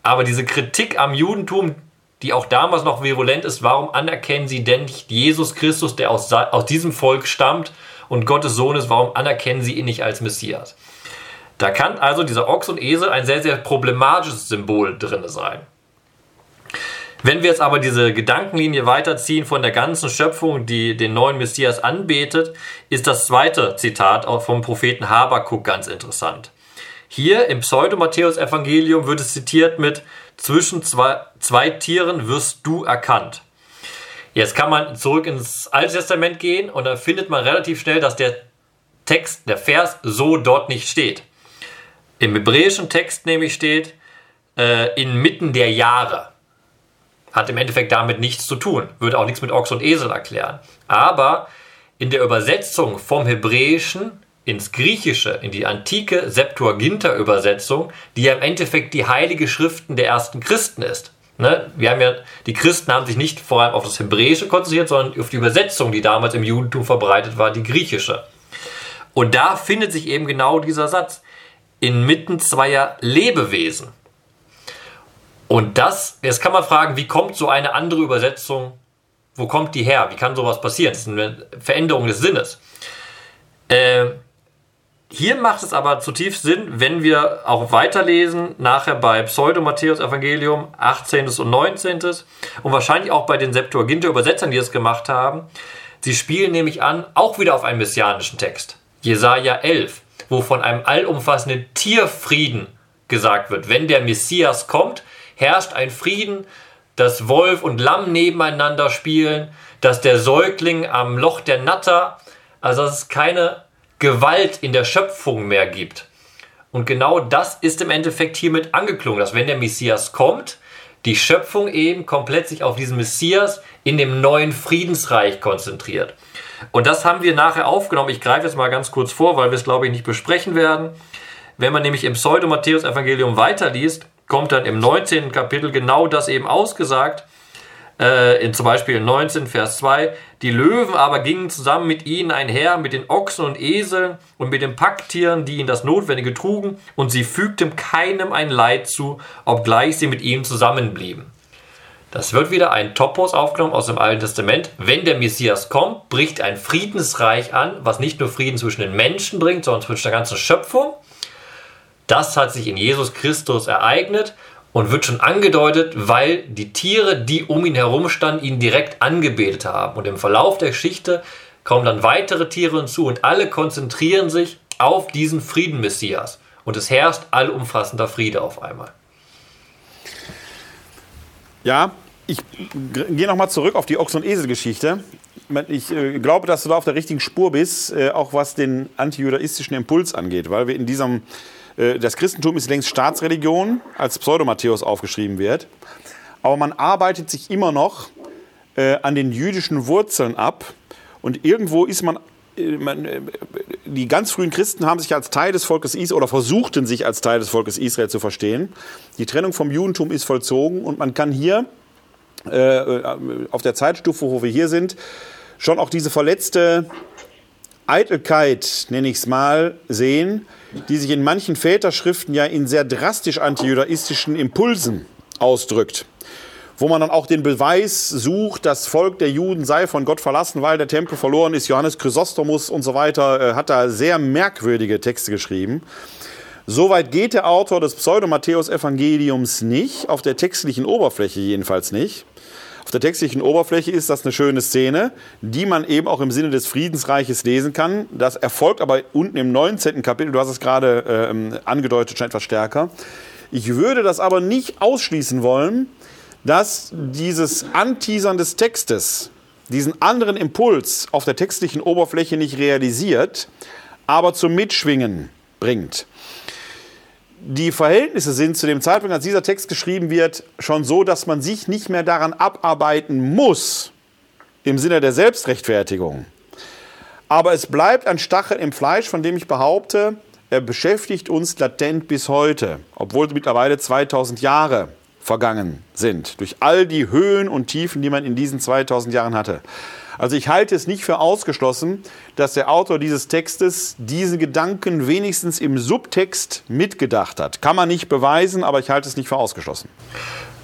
Aber diese Kritik am Judentum, die auch damals noch virulent ist, warum anerkennen sie denn nicht Jesus Christus, der aus, aus diesem Volk stammt und Gottes Sohn ist, warum anerkennen sie ihn nicht als Messias? Da kann also dieser Ochs und Esel ein sehr, sehr problematisches Symbol drin sein. Wenn wir jetzt aber diese Gedankenlinie weiterziehen von der ganzen Schöpfung, die den neuen Messias anbetet, ist das zweite Zitat vom Propheten Habakuk ganz interessant. Hier im Pseudo-Matthäus-Evangelium wird es zitiert mit zwischen zwei, zwei Tieren wirst du erkannt. Jetzt kann man zurück ins Alte Testament gehen und dann findet man relativ schnell, dass der Text, der Vers so dort nicht steht. Im hebräischen Text nämlich steht, äh, inmitten der Jahre. Hat im Endeffekt damit nichts zu tun. Würde auch nichts mit Ochs und Esel erklären. Aber in der Übersetzung vom Hebräischen ins Griechische, in die antike Septuaginta-Übersetzung, die ja im Endeffekt die heilige Schriften der ersten Christen ist. Ne? Wir haben ja, die Christen haben sich nicht vor allem auf das Hebräische konzentriert, sondern auf die Übersetzung, die damals im Judentum verbreitet war, die griechische. Und da findet sich eben genau dieser Satz. Inmitten zweier Lebewesen. Und das, jetzt kann man fragen, wie kommt so eine andere Übersetzung, wo kommt die her? Wie kann sowas passieren? Das ist eine Veränderung des Sinnes. Äh, hier macht es aber zutiefst Sinn, wenn wir auch weiterlesen, nachher bei Pseudo-Matthäus-Evangelium 18. und 19. und wahrscheinlich auch bei den Septuaginta-Übersetzern, die es gemacht haben. Sie spielen nämlich an, auch wieder auf einen messianischen Text. Jesaja 11, wo von einem allumfassenden Tierfrieden gesagt wird. Wenn der Messias kommt, herrscht ein Frieden, dass Wolf und Lamm nebeneinander spielen, dass der Säugling am Loch der Natter, also dass es keine Gewalt in der Schöpfung mehr gibt. Und genau das ist im Endeffekt hiermit angeklungen, dass wenn der Messias kommt, die Schöpfung eben komplett sich auf diesen Messias in dem neuen Friedensreich konzentriert. Und das haben wir nachher aufgenommen. Ich greife jetzt mal ganz kurz vor, weil wir es, glaube ich, nicht besprechen werden. Wenn man nämlich im Pseudo-Matthäus-Evangelium weiterliest, kommt dann im 19. Kapitel genau das eben ausgesagt äh, in zum Beispiel in 19, Vers 2, die Löwen aber gingen zusammen mit ihnen einher, mit den Ochsen und Eseln und mit den Packtieren, die ihnen das Notwendige trugen, und sie fügten keinem ein Leid zu, obgleich sie mit ihm zusammenblieben. Das wird wieder ein Topos aufgenommen aus dem Alten Testament. Wenn der Messias kommt, bricht ein Friedensreich an, was nicht nur Frieden zwischen den Menschen bringt, sondern zwischen der ganzen Schöpfung. Das hat sich in Jesus Christus ereignet und wird schon angedeutet, weil die Tiere, die um ihn herum standen, ihn direkt angebetet haben. Und im Verlauf der Geschichte kommen dann weitere Tiere hinzu und alle konzentrieren sich auf diesen Frieden Messias. Und es herrscht allumfassender Friede auf einmal. Ja, ich gehe nochmal zurück auf die Ochs- und Esel-Geschichte. Ich äh, glaube, dass du da auf der richtigen Spur bist, äh, auch was den antijudaistischen Impuls angeht, weil wir in diesem das Christentum ist längst Staatsreligion, als Pseudo-Matthäus aufgeschrieben wird. Aber man arbeitet sich immer noch äh, an den jüdischen Wurzeln ab. Und irgendwo ist man, äh, man, äh, die ganz frühen Christen haben sich als Teil des Volkes Israel oder versuchten sich als Teil des Volkes Israel zu verstehen. Die Trennung vom Judentum ist vollzogen und man kann hier äh, auf der Zeitstufe, wo wir hier sind, schon auch diese verletzte Eitelkeit, nenne ich es mal, sehen, die sich in manchen Väterschriften ja in sehr drastisch antijudaistischen Impulsen ausdrückt. Wo man dann auch den Beweis sucht, das Volk der Juden sei von Gott verlassen, weil der Tempel verloren ist. Johannes Chrysostomus und so weiter äh, hat da sehr merkwürdige Texte geschrieben. Soweit geht der Autor des Pseudo-Matthäus-Evangeliums nicht, auf der textlichen Oberfläche jedenfalls nicht. Auf der textlichen Oberfläche ist das eine schöne Szene, die man eben auch im Sinne des Friedensreiches lesen kann. Das erfolgt aber unten im 19. Kapitel, du hast es gerade ähm, angedeutet, schon etwas stärker. Ich würde das aber nicht ausschließen wollen, dass dieses Anteasern des Textes diesen anderen Impuls auf der textlichen Oberfläche nicht realisiert, aber zum Mitschwingen bringt. Die Verhältnisse sind zu dem Zeitpunkt, als dieser Text geschrieben wird, schon so, dass man sich nicht mehr daran abarbeiten muss, im Sinne der Selbstrechtfertigung. Aber es bleibt ein Stachel im Fleisch, von dem ich behaupte, er beschäftigt uns latent bis heute, obwohl mittlerweile 2000 Jahre vergangen sind, durch all die Höhen und Tiefen, die man in diesen 2000 Jahren hatte. Also ich halte es nicht für ausgeschlossen, dass der Autor dieses Textes diesen Gedanken wenigstens im Subtext mitgedacht hat. Kann man nicht beweisen, aber ich halte es nicht für ausgeschlossen.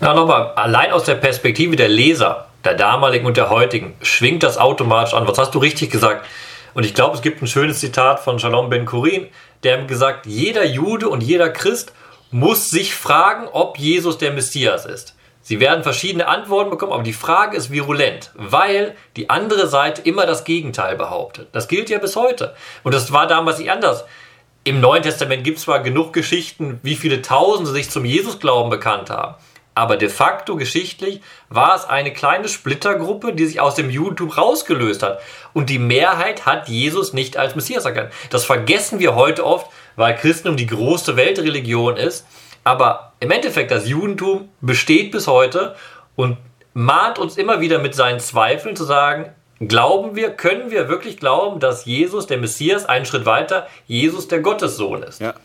Na nochmal, allein aus der Perspektive der Leser, der damaligen und der heutigen, schwingt das automatisch an. Was hast du richtig gesagt? Und ich glaube, es gibt ein schönes Zitat von Shalom Ben Kurin, der gesagt, jeder Jude und jeder Christ muss sich fragen, ob Jesus der Messias ist. Sie werden verschiedene Antworten bekommen, aber die Frage ist virulent, weil die andere Seite immer das Gegenteil behauptet. Das gilt ja bis heute. Und das war damals nicht anders. Im Neuen Testament gibt es zwar genug Geschichten, wie viele Tausende sich zum Jesusglauben bekannt haben. Aber de facto geschichtlich war es eine kleine Splittergruppe, die sich aus dem Judentum rausgelöst hat. Und die Mehrheit hat Jesus nicht als Messias erkannt. Das vergessen wir heute oft, weil Christentum die große Weltreligion ist. Aber im Endeffekt, das Judentum besteht bis heute und mahnt uns immer wieder mit seinen Zweifeln zu sagen, glauben wir, können wir wirklich glauben, dass Jesus, der Messias, einen Schritt weiter, Jesus, der Gottessohn ist? Ja.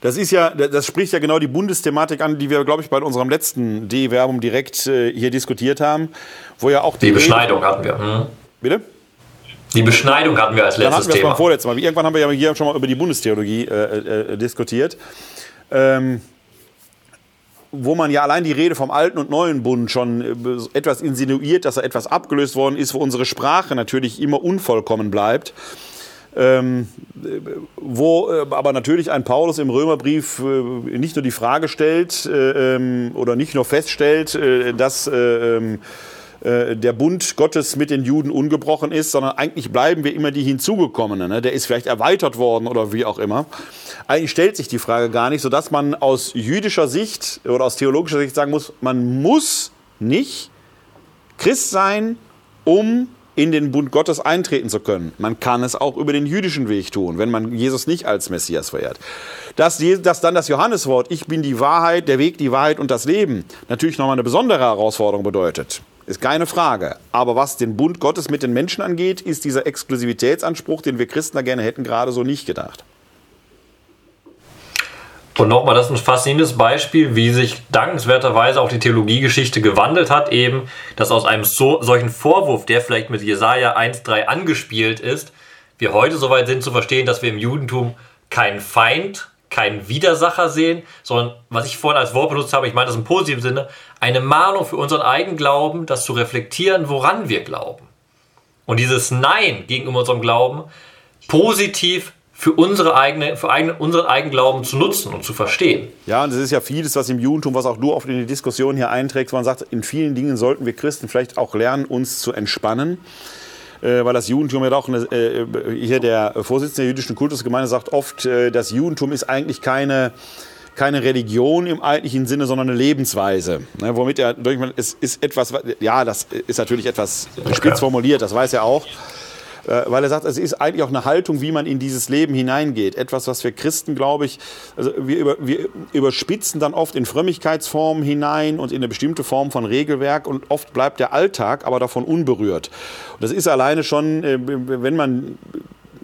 Das ist ja, das spricht ja genau die Bundesthematik an, die wir, glaube ich, bei unserem letzten D-Verbum direkt äh, hier diskutiert haben, wo ja auch die, die Beschneidung hatten wir. Hm. Bitte? Die Beschneidung hatten wir als letztes Thema. Dann hatten wir das beim vorletzten Mal. Irgendwann haben wir ja hier schon mal über die Bundestheologie äh, äh, diskutiert ähm, wo man ja allein die Rede vom alten und neuen Bund schon äh, etwas insinuiert, dass er etwas abgelöst worden ist, wo unsere Sprache natürlich immer unvollkommen bleibt. Ähm, wo äh, aber natürlich ein Paulus im Römerbrief äh, nicht nur die Frage stellt äh, ähm, oder nicht nur feststellt, äh, dass äh, der Bund Gottes mit den Juden ungebrochen ist, sondern eigentlich bleiben wir immer die hinzugekommenen. Ne? Der ist vielleicht erweitert worden oder wie auch immer. Eigentlich stellt sich die Frage gar nicht, sodass man aus jüdischer Sicht oder aus theologischer Sicht sagen muss, man muss nicht Christ sein, um in den Bund Gottes eintreten zu können. Man kann es auch über den jüdischen Weg tun, wenn man Jesus nicht als Messias verehrt. Dass, dass dann das Johanneswort, ich bin die Wahrheit, der Weg, die Wahrheit und das Leben, natürlich nochmal eine besondere Herausforderung bedeutet. Ist keine Frage. Aber was den Bund Gottes mit den Menschen angeht, ist dieser Exklusivitätsanspruch, den wir Christen da gerne hätten, gerade so nicht gedacht. Und nochmal, das ist ein faszinierendes Beispiel, wie sich dankenswerterweise auch die Theologiegeschichte gewandelt hat, eben, dass aus einem so, solchen Vorwurf, der vielleicht mit Jesaja 1,3 angespielt ist, wir heute soweit sind zu verstehen, dass wir im Judentum keinen Feind keinen Widersacher sehen, sondern was ich vorhin als Wort benutzt habe, ich meine das im positiven Sinne, eine Mahnung für unseren eigenen Glauben, das zu reflektieren, woran wir glauben. Und dieses Nein gegenüber unserem Glauben positiv für, unsere eigene, für eigene, unseren eigenen Glauben zu nutzen und zu verstehen. Ja, und es ist ja vieles, was im Judentum, was auch du oft in die Diskussion hier einträgst, man sagt, in vielen Dingen sollten wir Christen vielleicht auch lernen, uns zu entspannen äh, weil das Judentum ja doch, eine, äh, hier der Vorsitzende der jüdischen Kultusgemeinde sagt oft, äh, das Judentum ist eigentlich keine keine Religion im eigentlichen Sinne, sondern eine Lebensweise. Ne, womit er, es ist etwas, ja, das ist natürlich etwas spitz formuliert, das weiß er auch. Äh, weil er sagt, es ist eigentlich auch eine Haltung, wie man in dieses Leben hineingeht. Etwas, was wir Christen, glaube ich, also wir, über, wir überspitzen dann oft in Frömmigkeitsformen hinein und in eine bestimmte Form von Regelwerk und oft bleibt der Alltag aber davon unberührt. Und das ist alleine schon, äh, wenn man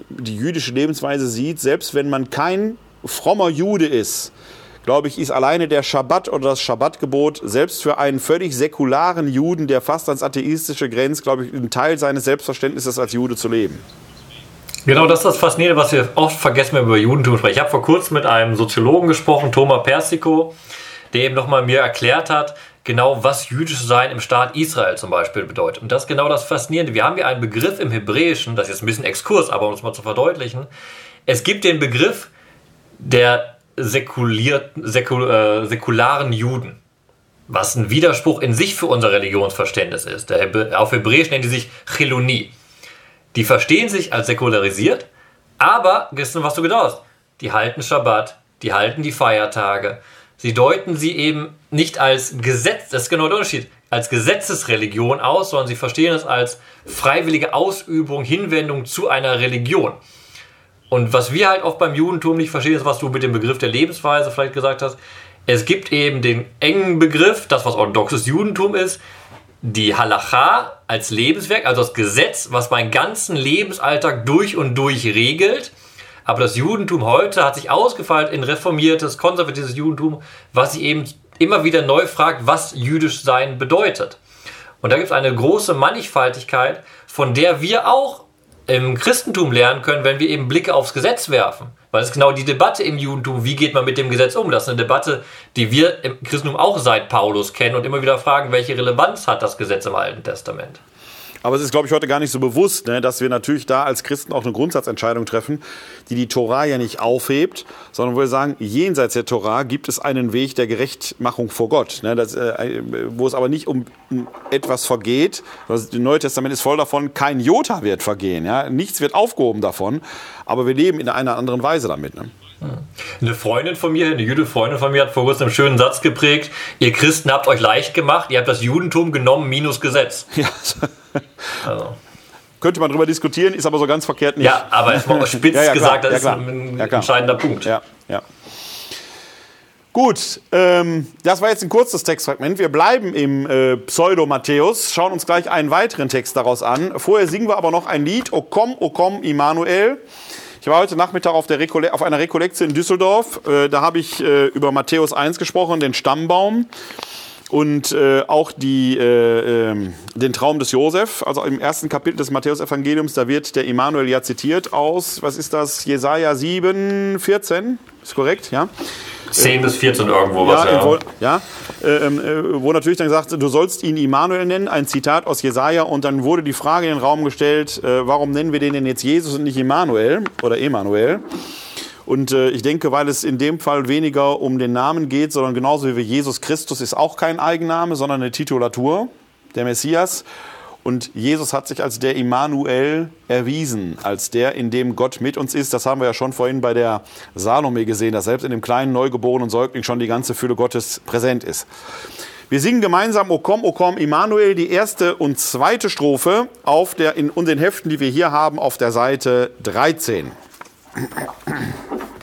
die jüdische Lebensweise sieht, selbst wenn man kein frommer Jude ist, glaube ich, ist alleine der Schabbat oder das Schabbatgebot selbst für einen völlig säkularen Juden, der fast ans Atheistische grenzt, glaube ich, ein Teil seines Selbstverständnisses als Jude zu leben. Genau, das ist das Faszinierende, was wir oft vergessen, wenn wir über Judentum sprechen. Ich habe vor kurzem mit einem Soziologen gesprochen, Thomas Persico, der eben nochmal mir erklärt hat, genau was jüdisch sein im Staat Israel zum Beispiel bedeutet. Und das ist genau das Faszinierende. Wir haben hier einen Begriff im Hebräischen, das ist jetzt ein bisschen Exkurs, aber um es mal zu verdeutlichen. Es gibt den Begriff der säkuliert, säkul, äh, säkularen Juden. was ein Widerspruch in sich für unser Religionsverständnis ist. Der, auf Hebräisch nennen die sich Chilonie. Die verstehen sich als säkularisiert, aber, wissen was du genau hast, die halten Schabbat, die halten die Feiertage. Sie deuten sie eben nicht als Gesetz, das ist genau der Unterschied, als Gesetzesreligion aus, sondern sie verstehen es als freiwillige Ausübung, Hinwendung zu einer Religion. Und was wir halt oft beim Judentum nicht verstehen, ist, was du mit dem Begriff der Lebensweise vielleicht gesagt hast. Es gibt eben den engen Begriff, das was orthodoxes Judentum ist, die Halacha als Lebenswerk, also das Gesetz, was meinen ganzen Lebensalltag durch und durch regelt. Aber das Judentum heute hat sich ausgefeilt in reformiertes, konservatives Judentum, was sich eben immer wieder neu fragt, was jüdisch sein bedeutet. Und da gibt es eine große Mannigfaltigkeit, von der wir auch im Christentum lernen können, wenn wir eben Blicke aufs Gesetz werfen. Weil es genau die Debatte im Judentum, wie geht man mit dem Gesetz um? Das ist eine Debatte, die wir im Christentum auch seit Paulus kennen und immer wieder fragen, welche Relevanz hat das Gesetz im Alten Testament? Aber es ist, glaube ich, heute gar nicht so bewusst, ne, dass wir natürlich da als Christen auch eine Grundsatzentscheidung treffen, die die Torah ja nicht aufhebt, sondern wo wir sagen, jenseits der Torah gibt es einen Weg der Gerechtmachung vor Gott. Ne, das, äh, wo es aber nicht um, um etwas vergeht. Das Neue Testament ist voll davon, kein Jota wird vergehen. Ja? Nichts wird aufgehoben davon. Aber wir leben in einer anderen Weise damit. Ne? Eine Freundin von mir, eine jüdische Freundin von mir hat vor kurzem einen schönen Satz geprägt. Ihr Christen habt euch leicht gemacht, ihr habt das Judentum genommen minus Gesetz. Ja. Also. Könnte man darüber diskutieren, ist aber so ganz verkehrt nicht. Ja, aber war (laughs) spitz ja, ja, gesagt, das ist ein entscheidender Punkt. Ja, ja. Gut, ähm, das war jetzt ein kurzes Textfragment. Wir bleiben im äh, Pseudo-Matthäus, schauen uns gleich einen weiteren Text daraus an. Vorher singen wir aber noch ein Lied, O komm, O komm, Immanuel. Ich war heute Nachmittag auf, der auf einer Rekollektion in Düsseldorf. Äh, da habe ich äh, über Matthäus 1 gesprochen, den Stammbaum und äh, auch die, äh, äh, den Traum des Josef. Also im ersten Kapitel des Matthäus-Evangeliums, da wird der Immanuel ja zitiert aus, was ist das, Jesaja 7, 14, ist korrekt, ja? 10 bis 14 irgendwo was, ja. Wo, ja äh, ähm, äh, wo natürlich dann gesagt, du sollst ihn Immanuel nennen, ein Zitat aus Jesaja, und dann wurde die Frage in den Raum gestellt, äh, warum nennen wir den denn jetzt Jesus und nicht Immanuel oder Emanuel? Und äh, ich denke, weil es in dem Fall weniger um den Namen geht, sondern genauso wie Jesus Christus ist auch kein Eigenname, sondern eine Titulatur, der Messias. Und Jesus hat sich als der Immanuel erwiesen, als der, in dem Gott mit uns ist. Das haben wir ja schon vorhin bei der Salome gesehen, dass selbst in dem kleinen neugeborenen Säugling schon die ganze Fülle Gottes präsent ist. Wir singen gemeinsam O komm, O komm, Immanuel, die erste und zweite Strophe auf der, in unseren Heften, die wir hier haben, auf der Seite 13. うん。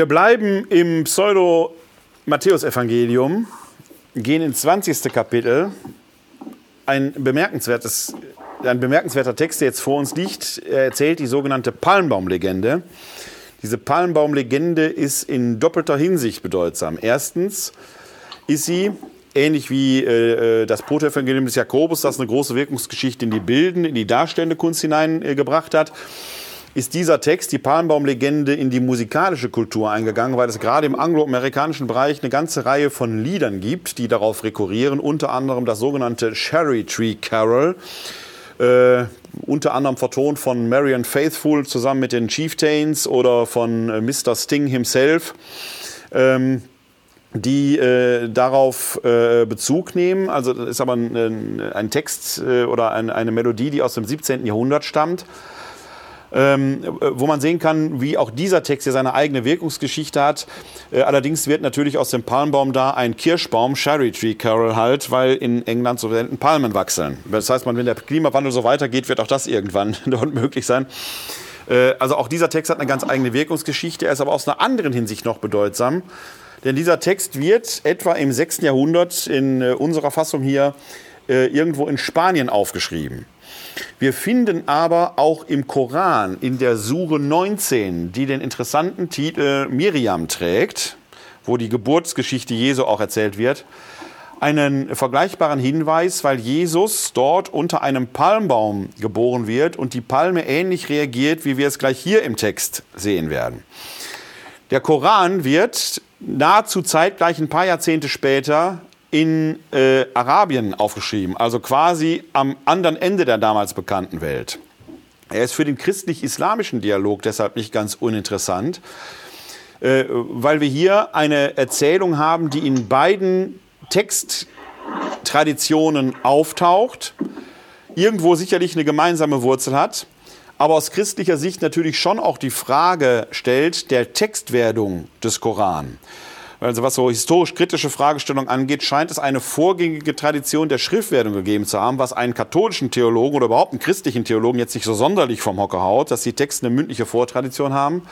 Wir bleiben im Pseudo-Matthäus-Evangelium, gehen ins 20. Kapitel. Ein, bemerkenswertes, ein bemerkenswerter Text, der jetzt vor uns liegt, er erzählt die sogenannte Palmbaumlegende. Diese Palmbaumlegende ist in doppelter Hinsicht bedeutsam. Erstens ist sie ähnlich wie äh, das Protoevangelium des Jakobus, das eine große Wirkungsgeschichte in die Bilden, in die darstellende Kunst hineingebracht äh, hat ist dieser Text, die Palmbaumlegende, in die musikalische Kultur eingegangen, weil es gerade im angloamerikanischen Bereich eine ganze Reihe von Liedern gibt, die darauf rekurrieren, unter anderem das sogenannte Cherry Tree Carol, äh, unter anderem vertont von Marion Faithful zusammen mit den Chieftains oder von äh, Mr. Sting himself. Ähm, die äh, darauf äh, Bezug nehmen. Also das ist aber ein, ein Text äh, oder ein, eine Melodie, die aus dem 17. Jahrhundert stammt ähm, wo man sehen kann, wie auch dieser Text ja seine eigene Wirkungsgeschichte hat. Äh, allerdings wird natürlich aus dem Palmbaum da ein Kirschbaum, Cherry Tree Carol halt, weil in England so selten Palmen wachsen. Das heißt, wenn der Klimawandel so weitergeht, wird auch das irgendwann (laughs) dort möglich sein. Äh, also auch dieser Text hat eine ganz eigene Wirkungsgeschichte, er ist aber aus einer anderen Hinsicht noch bedeutsam. Denn dieser Text wird etwa im 6. Jahrhundert in äh, unserer Fassung hier äh, irgendwo in Spanien aufgeschrieben. Wir finden aber auch im Koran, in der Sure 19, die den interessanten Titel Miriam trägt, wo die Geburtsgeschichte Jesu auch erzählt wird, einen vergleichbaren Hinweis, weil Jesus dort unter einem Palmbaum geboren wird und die Palme ähnlich reagiert, wie wir es gleich hier im Text sehen werden. Der Koran wird nahezu zeitgleich ein paar Jahrzehnte später in äh, Arabien aufgeschrieben, also quasi am anderen Ende der damals bekannten Welt. Er ist für den christlich-islamischen Dialog deshalb nicht ganz uninteressant, äh, weil wir hier eine Erzählung haben, die in beiden Texttraditionen auftaucht, irgendwo sicherlich eine gemeinsame Wurzel hat, aber aus christlicher Sicht natürlich schon auch die Frage stellt der Textwerdung des Koran. Also was so historisch-kritische Fragestellungen angeht, scheint es eine vorgängige Tradition der Schriftwerdung gegeben zu haben, was einen katholischen Theologen oder überhaupt einen christlichen Theologen jetzt nicht so sonderlich vom Hocker haut, dass die Texte eine mündliche Vortradition haben.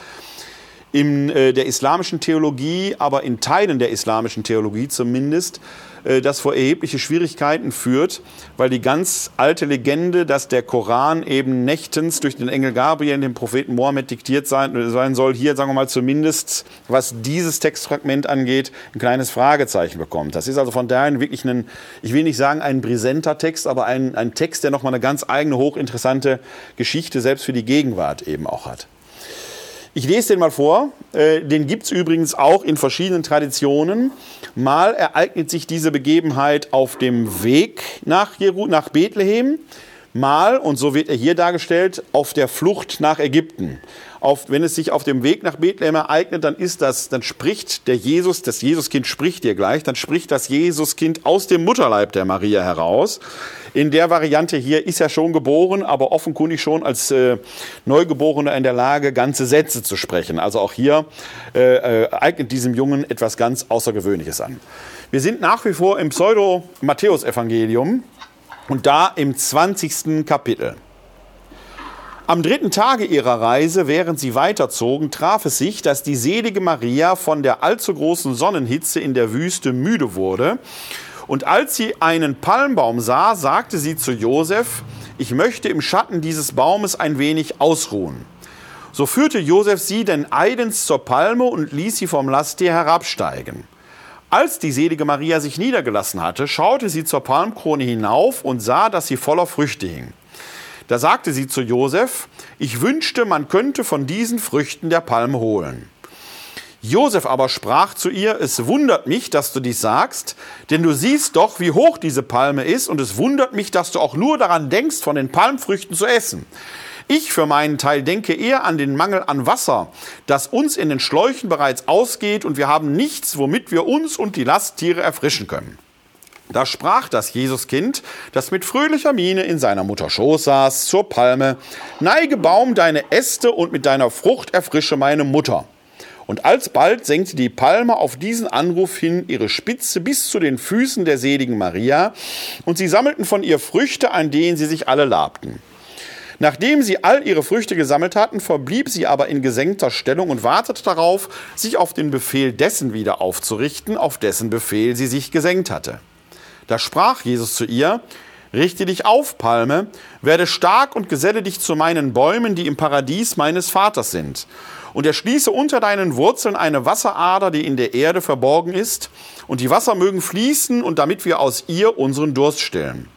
In äh, der islamischen Theologie, aber in Teilen der islamischen Theologie zumindest, das vor erhebliche Schwierigkeiten führt, weil die ganz alte Legende, dass der Koran eben nächtens durch den Engel Gabriel dem Propheten Mohammed diktiert sein, sein soll, hier sagen wir mal zumindest, was dieses Textfragment angeht, ein kleines Fragezeichen bekommt. Das ist also von daher wirklich ein, ich will nicht sagen ein brisenter Text, aber ein, ein Text, der nochmal eine ganz eigene, hochinteressante Geschichte selbst für die Gegenwart eben auch hat. Ich lese den mal vor. Äh, den gibt es übrigens auch in verschiedenen Traditionen. Mal ereignet sich diese Begebenheit auf dem Weg nach, Jeru nach Bethlehem. Mal, und so wird er hier dargestellt, auf der Flucht nach Ägypten auf, wenn es sich auf dem Weg nach Bethlehem ereignet, dann ist das, dann spricht der Jesus, das Jesuskind spricht dir gleich, dann spricht das Jesuskind aus dem Mutterleib der Maria heraus. In der Variante hier ist er schon geboren, aber offenkundig schon als äh, Neugeborener in der Lage, ganze Sätze zu sprechen. Also auch hier äh, äh, eignet diesem Jungen etwas ganz Außergewöhnliches an. Wir sind nach wie vor im Pseudo-Matthäus-Evangelium und da im 20. Kapitel. Am dritten Tage ihrer Reise, während sie weiterzogen, traf es sich, dass die selige Maria von der allzu großen Sonnenhitze in der Wüste müde wurde. Und als sie einen Palmbaum sah, sagte sie zu Josef, ich möchte im Schatten dieses Baumes ein wenig ausruhen. So führte Josef sie denn eidens zur Palme und ließ sie vom Lasttier herabsteigen. Als die selige Maria sich niedergelassen hatte, schaute sie zur Palmkrone hinauf und sah, dass sie voller Früchte hing. Da sagte sie zu Josef, ich wünschte, man könnte von diesen Früchten der Palme holen. Josef aber sprach zu ihr, es wundert mich, dass du dies sagst, denn du siehst doch, wie hoch diese Palme ist, und es wundert mich, dass du auch nur daran denkst, von den Palmfrüchten zu essen. Ich für meinen Teil denke eher an den Mangel an Wasser, das uns in den Schläuchen bereits ausgeht, und wir haben nichts, womit wir uns und die Lasttiere erfrischen können. Da sprach das Jesuskind, das mit fröhlicher Miene in seiner Mutter Schoß saß, zur Palme, Neige Baum deine Äste und mit deiner Frucht erfrische meine Mutter. Und alsbald senkte die Palme auf diesen Anruf hin ihre Spitze bis zu den Füßen der seligen Maria, und sie sammelten von ihr Früchte, an denen sie sich alle labten. Nachdem sie all ihre Früchte gesammelt hatten, verblieb sie aber in gesenkter Stellung und wartete darauf, sich auf den Befehl dessen wieder aufzurichten, auf dessen Befehl sie sich gesenkt hatte. Da sprach Jesus zu ihr, Richte dich auf, Palme, werde stark und geselle dich zu meinen Bäumen, die im Paradies meines Vaters sind. Und erschließe unter deinen Wurzeln eine Wasserader, die in der Erde verborgen ist, und die Wasser mögen fließen, und damit wir aus ihr unseren Durst stillen.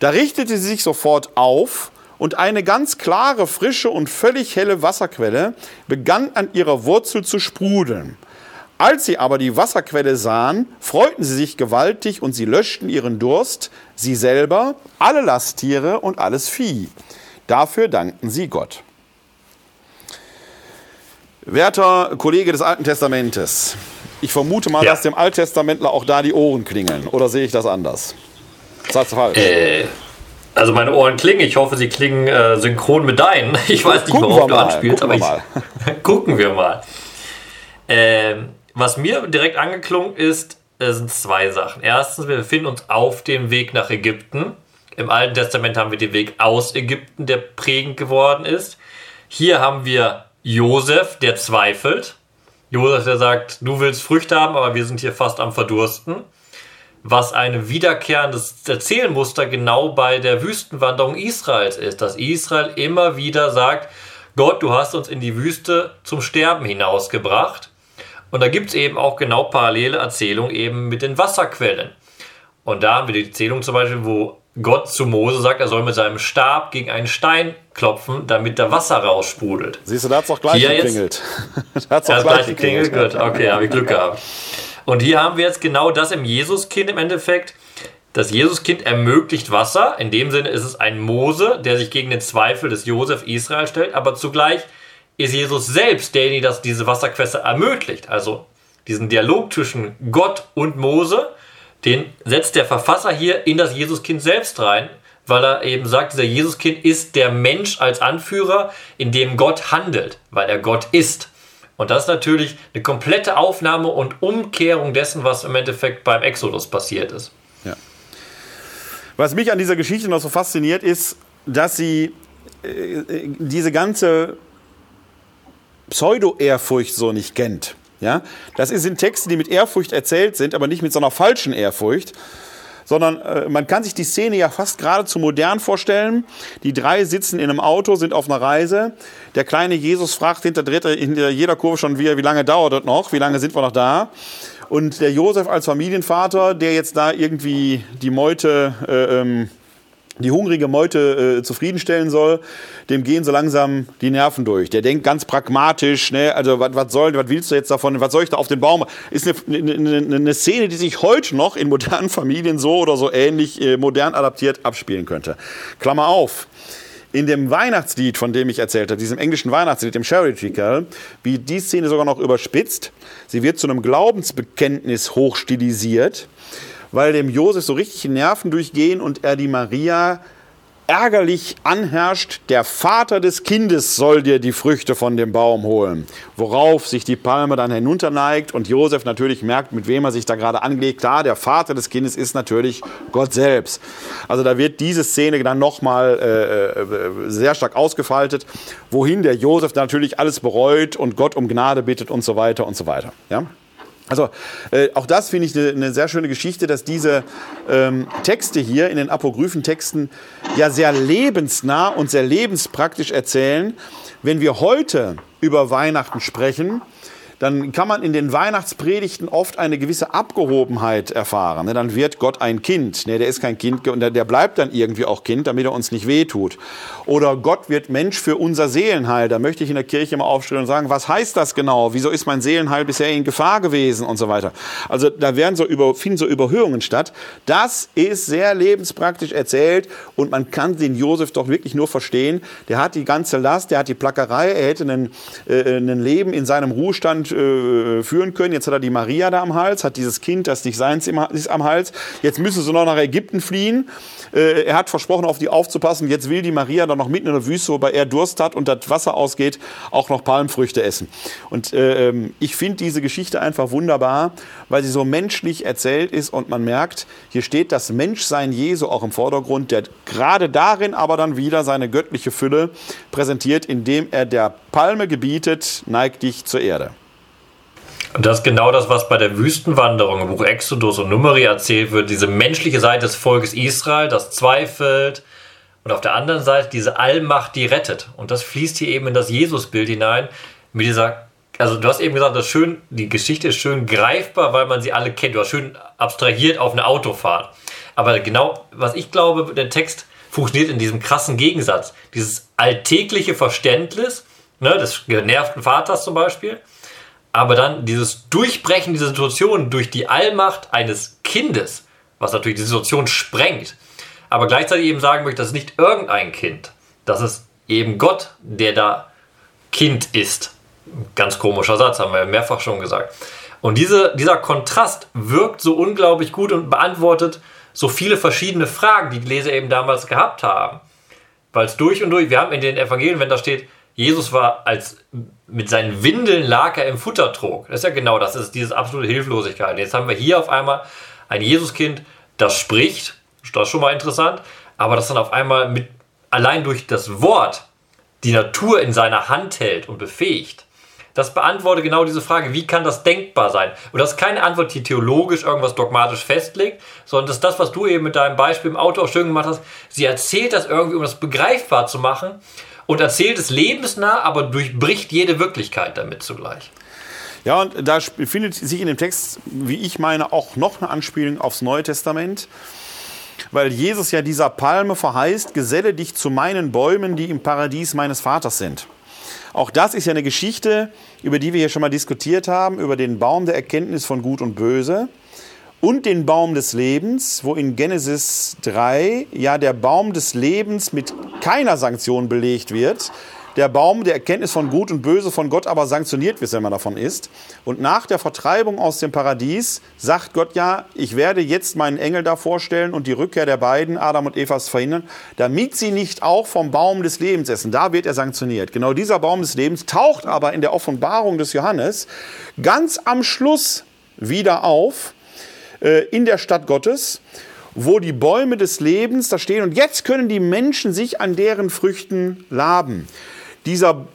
Da richtete sie sich sofort auf, und eine ganz klare, frische und völlig helle Wasserquelle begann an ihrer Wurzel zu sprudeln. Als sie aber die Wasserquelle sahen, freuten sie sich gewaltig und sie löschten ihren Durst, sie selber, alle Lasttiere und alles Vieh. Dafür dankten sie Gott. Werter Kollege des Alten Testamentes, ich vermute mal, Ja. dass dem Alttestamentler auch da die Ohren klingeln. Oder sehe ich das anders? Sagst du falsch? Äh, also meine Ohren klingen. Ich hoffe, sie klingen äh, synchron mit deinen. (laughs) Ich weiß nicht, worauf du anspielst, gucken aber ich, (laughs) gucken wir mal. Ähm, was mir direkt angeklungen ist, äh, sind zwei Sachen. Erstens, wir befinden uns auf dem Weg nach Ägypten. Im Alten Testament haben wir den Weg aus Ägypten, der prägend geworden ist. Hier haben wir Josef, der zweifelt. Josef, der sagt, du willst Früchte haben, aber wir sind hier fast am Verdursten. Was ein wiederkehrendes Erzählmuster genau bei der Wüstenwanderung Israels ist, dass Israel immer wieder sagt, Gott, du hast uns in die Wüste zum Sterben hinausgebracht. Und da gibt es eben auch genau parallele Erzählungen eben mit den Wasserquellen. Und da haben wir die Erzählung zum Beispiel, wo Gott zu Mose sagt, er soll mit seinem Stab gegen einen Stein klopfen, damit da Wasser raussprudelt. Siehst du, da hat es doch gleich Hier jetzt- geklingelt. (laughs) da hat's doch Ja, das gleich gleiche Klingel, gut. Okay, habe ich Glück gehabt. Und hier haben wir jetzt genau das im Jesuskind im Endeffekt. Das Jesuskind ermöglicht Wasser. In dem Sinne ist es ein Mose, der sich gegen den Zweifel des Josef Israel stellt. Aber zugleich ist Jesus selbst derjenige, der diese Wasserquelle ermöglicht. Also diesen Dialog zwischen Gott und Mose, den setzt der Verfasser hier in das Jesuskind selbst rein, weil er eben sagt, dieser Jesuskind ist der Mensch als Anführer, in dem Gott handelt, weil er Gott ist. Und das ist natürlich eine komplette Aufnahme und Umkehrung dessen, was im Endeffekt beim Exodus passiert ist. Was mich an dieser Geschichte noch so fasziniert, ist, dass sie äh, äh, diese ganze Pseudo-Ehrfurcht so nicht kennt. Ja? Das sind Texte, die mit Ehrfurcht erzählt sind, aber nicht mit so einer falschen Ehrfurcht. Sondern äh, man kann sich die Szene ja fast geradezu modern vorstellen. Die drei sitzen in einem Auto, sind auf einer Reise. Der kleine Jesus fragt hinter, hinter jeder Kurve schon wieder, wie lange dauert das noch? Wie lange sind wir noch da? Und der Josef als Familienvater, der jetzt da irgendwie die Meute, äh, ähm, die hungrige Meute äh, zufriedenstellen soll, dem gehen so langsam die Nerven durch. Der denkt ganz pragmatisch, ne, also was soll, was willst du jetzt davon, was soll ich da auf den Baum? Ist eine, eine, eine- eine Szene, die sich heute noch in modernen Familien so oder so ähnlich äh, modern adaptiert abspielen könnte. Klammer auf. In dem Weihnachtslied, von dem ich erzählt habe, diesem englischen Weihnachtslied, dem Charity Carol, wird die Szene sogar noch überspitzt. Sie wird zu einem Glaubensbekenntnis hochstilisiert, weil dem Josef so richtig die Nerven durchgehen und er die Maria ärgerlich anherrscht, der Vater des Kindes soll dir die Früchte von dem Baum holen. Worauf sich die Palme dann hinunterneigt und Josef natürlich merkt, mit wem er sich da gerade anlegt. Klar, der Vater des Kindes ist natürlich Gott selbst. Also da wird diese Szene dann nochmal äh, äh, sehr stark ausgefaltet, wohin der Josef natürlich alles bereut und Gott um Gnade bittet und so weiter und so weiter. Ja? Also äh, auch das finde ich eine eine sehr schöne Geschichte, dass diese ähm, Texte hier in den Apokryphen-Texten ja sehr lebensnah und sehr lebenspraktisch erzählen. Wenn wir heute über Weihnachten sprechen, dann kann man in den Weihnachtspredigten oft eine gewisse Abgehobenheit erfahren. ne? Dann wird Gott ein Kind. Der ist kein Kind und der bleibt dann irgendwie auch Kind, damit er uns nicht wehtut. Oder Gott wird Mensch für unser Seelenheil. Da möchte ich in der Kirche mal aufstehen und sagen, was heißt das genau? Wieso ist mein Seelenheil bisher in Gefahr gewesen und so weiter? Also da werden so über, finden so Überhörungen statt. Das ist sehr lebenspraktisch erzählt und man kann den Josef doch wirklich nur verstehen. Der hat die ganze Last, der hat die Plackerei, er hätte einen, äh, ein Leben in seinem Ruhestand äh, führen können. Jetzt hat er die Maria da am Hals, hat dieses Kind, das nicht seins ist, am Hals. Jetzt müssen sie noch nach Ägypten fliehen. Äh, er hat versprochen, auf die aufzupassen. Jetzt will die Maria dann noch mitten in der Wüste, wobei er Durst hat und das Wasser ausgeht, auch noch Palmfrüchte essen. Und äh, ähm, ich finde diese Geschichte einfach wunderbar, weil sie so menschlich erzählt ist und man merkt, hier steht das Menschsein Jesu auch im Vordergrund, der gerade darin aber dann wieder seine göttliche Fülle präsentiert, indem er der Palme gebietet, neig dich zur Erde. Und das ist genau das, was bei der Wüstenwanderung im Buch Exodus und Numeri erzählt wird. Diese menschliche Seite des Volkes Israel, das zweifelt. Und auf der anderen Seite diese Allmacht, die rettet. Und das fließt hier eben in das Jesusbild hinein. Mit dieser, also du hast eben gesagt, das schön, die Geschichte ist schön greifbar, weil man sie alle kennt. Du hast schön abstrahiert auf eine Autofahrt. Aber genau, was ich glaube, der Text funktioniert in diesem krassen Gegensatz. Dieses alltägliche Verständnis, ne, des genervten Vaters zum Beispiel, aber dann dieses Durchbrechen dieser Situation durch die Allmacht eines Kindes, was natürlich die Situation sprengt, aber gleichzeitig eben sagen möchte, das ist nicht irgendein Kind, das ist eben Gott, der da Kind ist. Ganz komischer Satz, haben wir ja mehrfach schon gesagt. Und diese, dieser Kontrast wirkt so unglaublich gut und beantwortet so viele verschiedene Fragen, die die Leser eben damals gehabt haben. Weil es durch und durch, wir haben in den Evangelien, wenn da steht, Jesus war als mit seinen Windeln lag er im Futtertrog. Das ist ja genau das, das ist diese absolute Hilflosigkeit. Jetzt haben wir hier auf einmal ein Jesuskind, das spricht, das ist schon mal interessant, aber das dann auf einmal mit allein durch das Wort die Natur in seiner Hand hält und befähigt. Das beantwortet genau diese Frage, wie kann das denkbar sein? Und das ist keine Antwort, die theologisch irgendwas dogmatisch festlegt, sondern das ist das, was du eben mit deinem Beispiel im Auto auch schön gemacht hast. Sie erzählt das irgendwie, um das begreifbar zu machen und erzählt es lebensnah, aber durchbricht jede Wirklichkeit damit zugleich. Ja, und da findet sich in dem Text, wie ich meine, auch noch eine Anspielung aufs Neue Testament. Weil Jesus ja dieser Palme verheißt, geselle dich zu meinen Bäumen, die im Paradies meines Vaters sind. Auch das ist ja eine Geschichte, über die wir hier schon mal diskutiert haben, über den Baum der Erkenntnis von Gut und Böse und den Baum des Lebens, wo in Genesis 3 ja der Baum des Lebens mit keiner Sanktion belegt wird, der Baum der Erkenntnis von Gut und Böse von Gott aber sanktioniert wird, wenn man davon isst. Und nach der Vertreibung aus dem Paradies sagt Gott ja, ich werde jetzt meinen Engel da vorstellen und die Rückkehr der beiden, Adam und Evas, verhindern, damit sie nicht auch vom Baum des Lebens essen. Da wird er sanktioniert. Genau dieser Baum des Lebens taucht aber in der Offenbarung des Johannes ganz am Schluss wieder auf äh, in der Stadt Gottes wo die Bäume des Lebens da stehen und jetzt können die Menschen sich an deren Früchten laben dieser,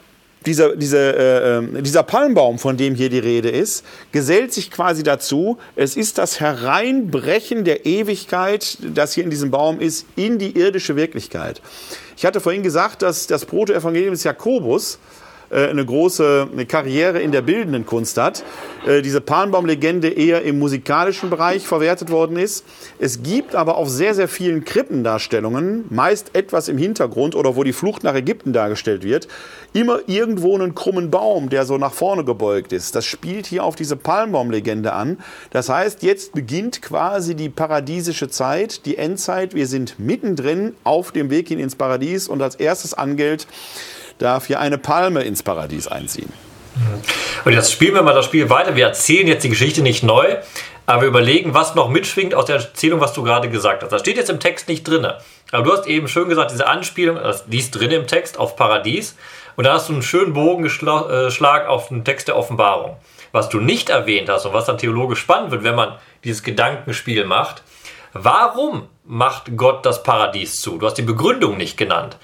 dieser, diese, äh, ähm, dieser Palmbaum, von dem hier die Rede ist, gesellt sich quasi dazu. Es ist das Hereinbrechen der Ewigkeit, das hier in diesem Baum ist, in die irdische Wirklichkeit. Ich hatte vorhin gesagt, dass das Protoevangelium des Jakobus äh, eine große Karriere in der bildenden Kunst hat. Äh, diese Palmbaum-Legende eher im musikalischen Bereich verwertet worden ist. Es gibt aber auf sehr, sehr vielen Krippendarstellungen, meist etwas im Hintergrund oder wo die Flucht nach Ägypten dargestellt wird, immer irgendwo einen krummen Baum, der so nach vorne gebeugt ist. Das spielt hier auf diese Palmbaum-Legende an. Das heißt, jetzt beginnt quasi die paradiesische Zeit, die Endzeit. Wir sind mittendrin auf dem Weg hin ins Paradies und als erstes angilt, darf hier eine Palme ins Paradies einziehen. Und jetzt spielen wir mal das Spiel weiter. Wir erzählen jetzt die Geschichte nicht neu, aber wir überlegen, was noch mitschwingt aus der Erzählung, was du gerade gesagt hast. Das steht jetzt im Text nicht drin. Aber du hast eben schön gesagt, diese Anspielung, die ist drin im Text auf Paradies. Und da hast du einen schönen Bogenschlag äh, auf den Text der Offenbarung. Was du nicht erwähnt hast und was dann theologisch spannend wird, wenn man dieses Gedankenspiel macht. Warum macht Gott das Paradies zu? Du hast die Begründung nicht genannt.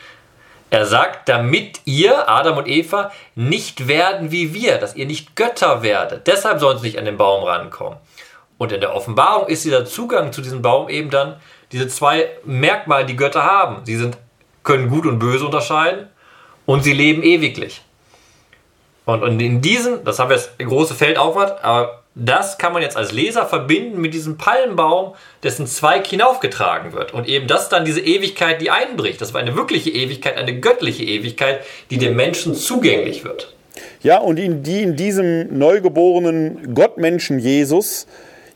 Er sagt, damit ihr, Adam und Eva, nicht werden wie wir, dass ihr nicht Götter werdet. Deshalb sollen sie nicht an den Baum rankommen. Und in der Offenbarung ist dieser Zugang zu diesem Baum eben dann diese zwei Merkmale, die Götter haben. Sie sind, können Gut und Böse unterscheiden und sie leben ewiglich. Und, und in diesem, das haben wir das große Feld aufgemacht, aber das kann man jetzt als Leser verbinden mit diesem Palmbaum, dessen Zweig hinaufgetragen wird. Und eben das dann diese Ewigkeit, die einbricht. Das war eine wirkliche Ewigkeit, eine göttliche Ewigkeit, die dem Menschen zugänglich wird. Ja, und in, die in diesem neugeborenen Gottmenschen Jesus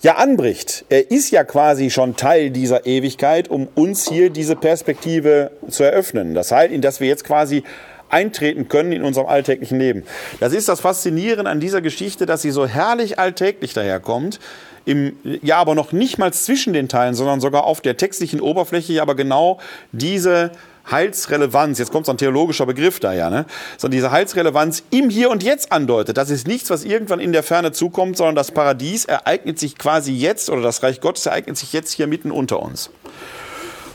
ja anbricht. Er ist ja quasi schon Teil dieser Ewigkeit, um uns hier diese Perspektive zu eröffnen. Das heißt, dass wir jetzt quasi eintreten können in unserem alltäglichen Leben. Das ist das Faszinierende an dieser Geschichte, dass sie so herrlich alltäglich daherkommt. Im, ja, aber noch nicht mal zwischen den Teilen, sondern sogar auf der textlichen Oberfläche, aber genau diese Heilsrelevanz, jetzt kommt so ein theologischer Begriff daher, ne? sondern diese Heilsrelevanz im Hier und Jetzt andeutet. Das ist nichts, was irgendwann in der Ferne zukommt, sondern das Paradies ereignet sich quasi jetzt oder das Reich Gottes ereignet sich jetzt hier mitten unter uns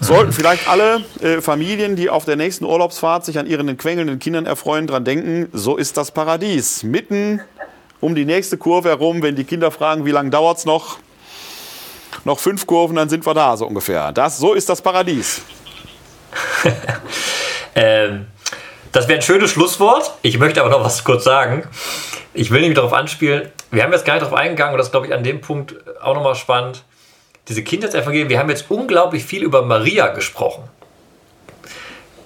sollten vielleicht alle äh, Familien, die auf der nächsten Urlaubsfahrt sich an ihren quengelnden Kindern erfreuen, dran denken, so ist das Paradies. Mitten um die nächste Kurve herum, wenn die Kinder fragen, wie lange dauert es noch? Noch fünf Kurven, dann sind wir da, so ungefähr. Das, so ist das Paradies. (laughs) ähm, das wäre ein schönes Schlusswort. Ich möchte aber noch was kurz sagen. Ich will nämlich darauf anspielen, wir haben jetzt gar nicht darauf eingegangen und das glaube ich, an dem Punkt auch nochmal spannend diese Kindheitsevangelien, wir haben jetzt unglaublich viel über Maria gesprochen.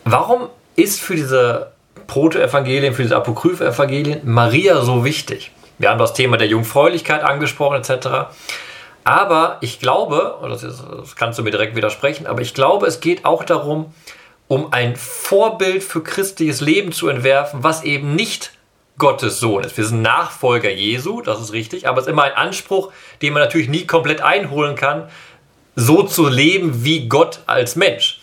Warum ist für diese Proto-Evangelien, für diese Apokryph-Evangelien Maria so wichtig? Wir haben das Thema der Jungfräulichkeit angesprochen, etc. Aber ich glaube, das, ist, das kannst du mir direkt widersprechen, aber ich glaube, es geht auch darum, um ein Vorbild für christliches Leben zu entwerfen, was eben nicht Gottes Sohn ist. Wir sind Nachfolger Jesu, das ist richtig, aber es ist immer ein Anspruch, den man natürlich nie komplett einholen kann, so zu leben wie Gott als Mensch.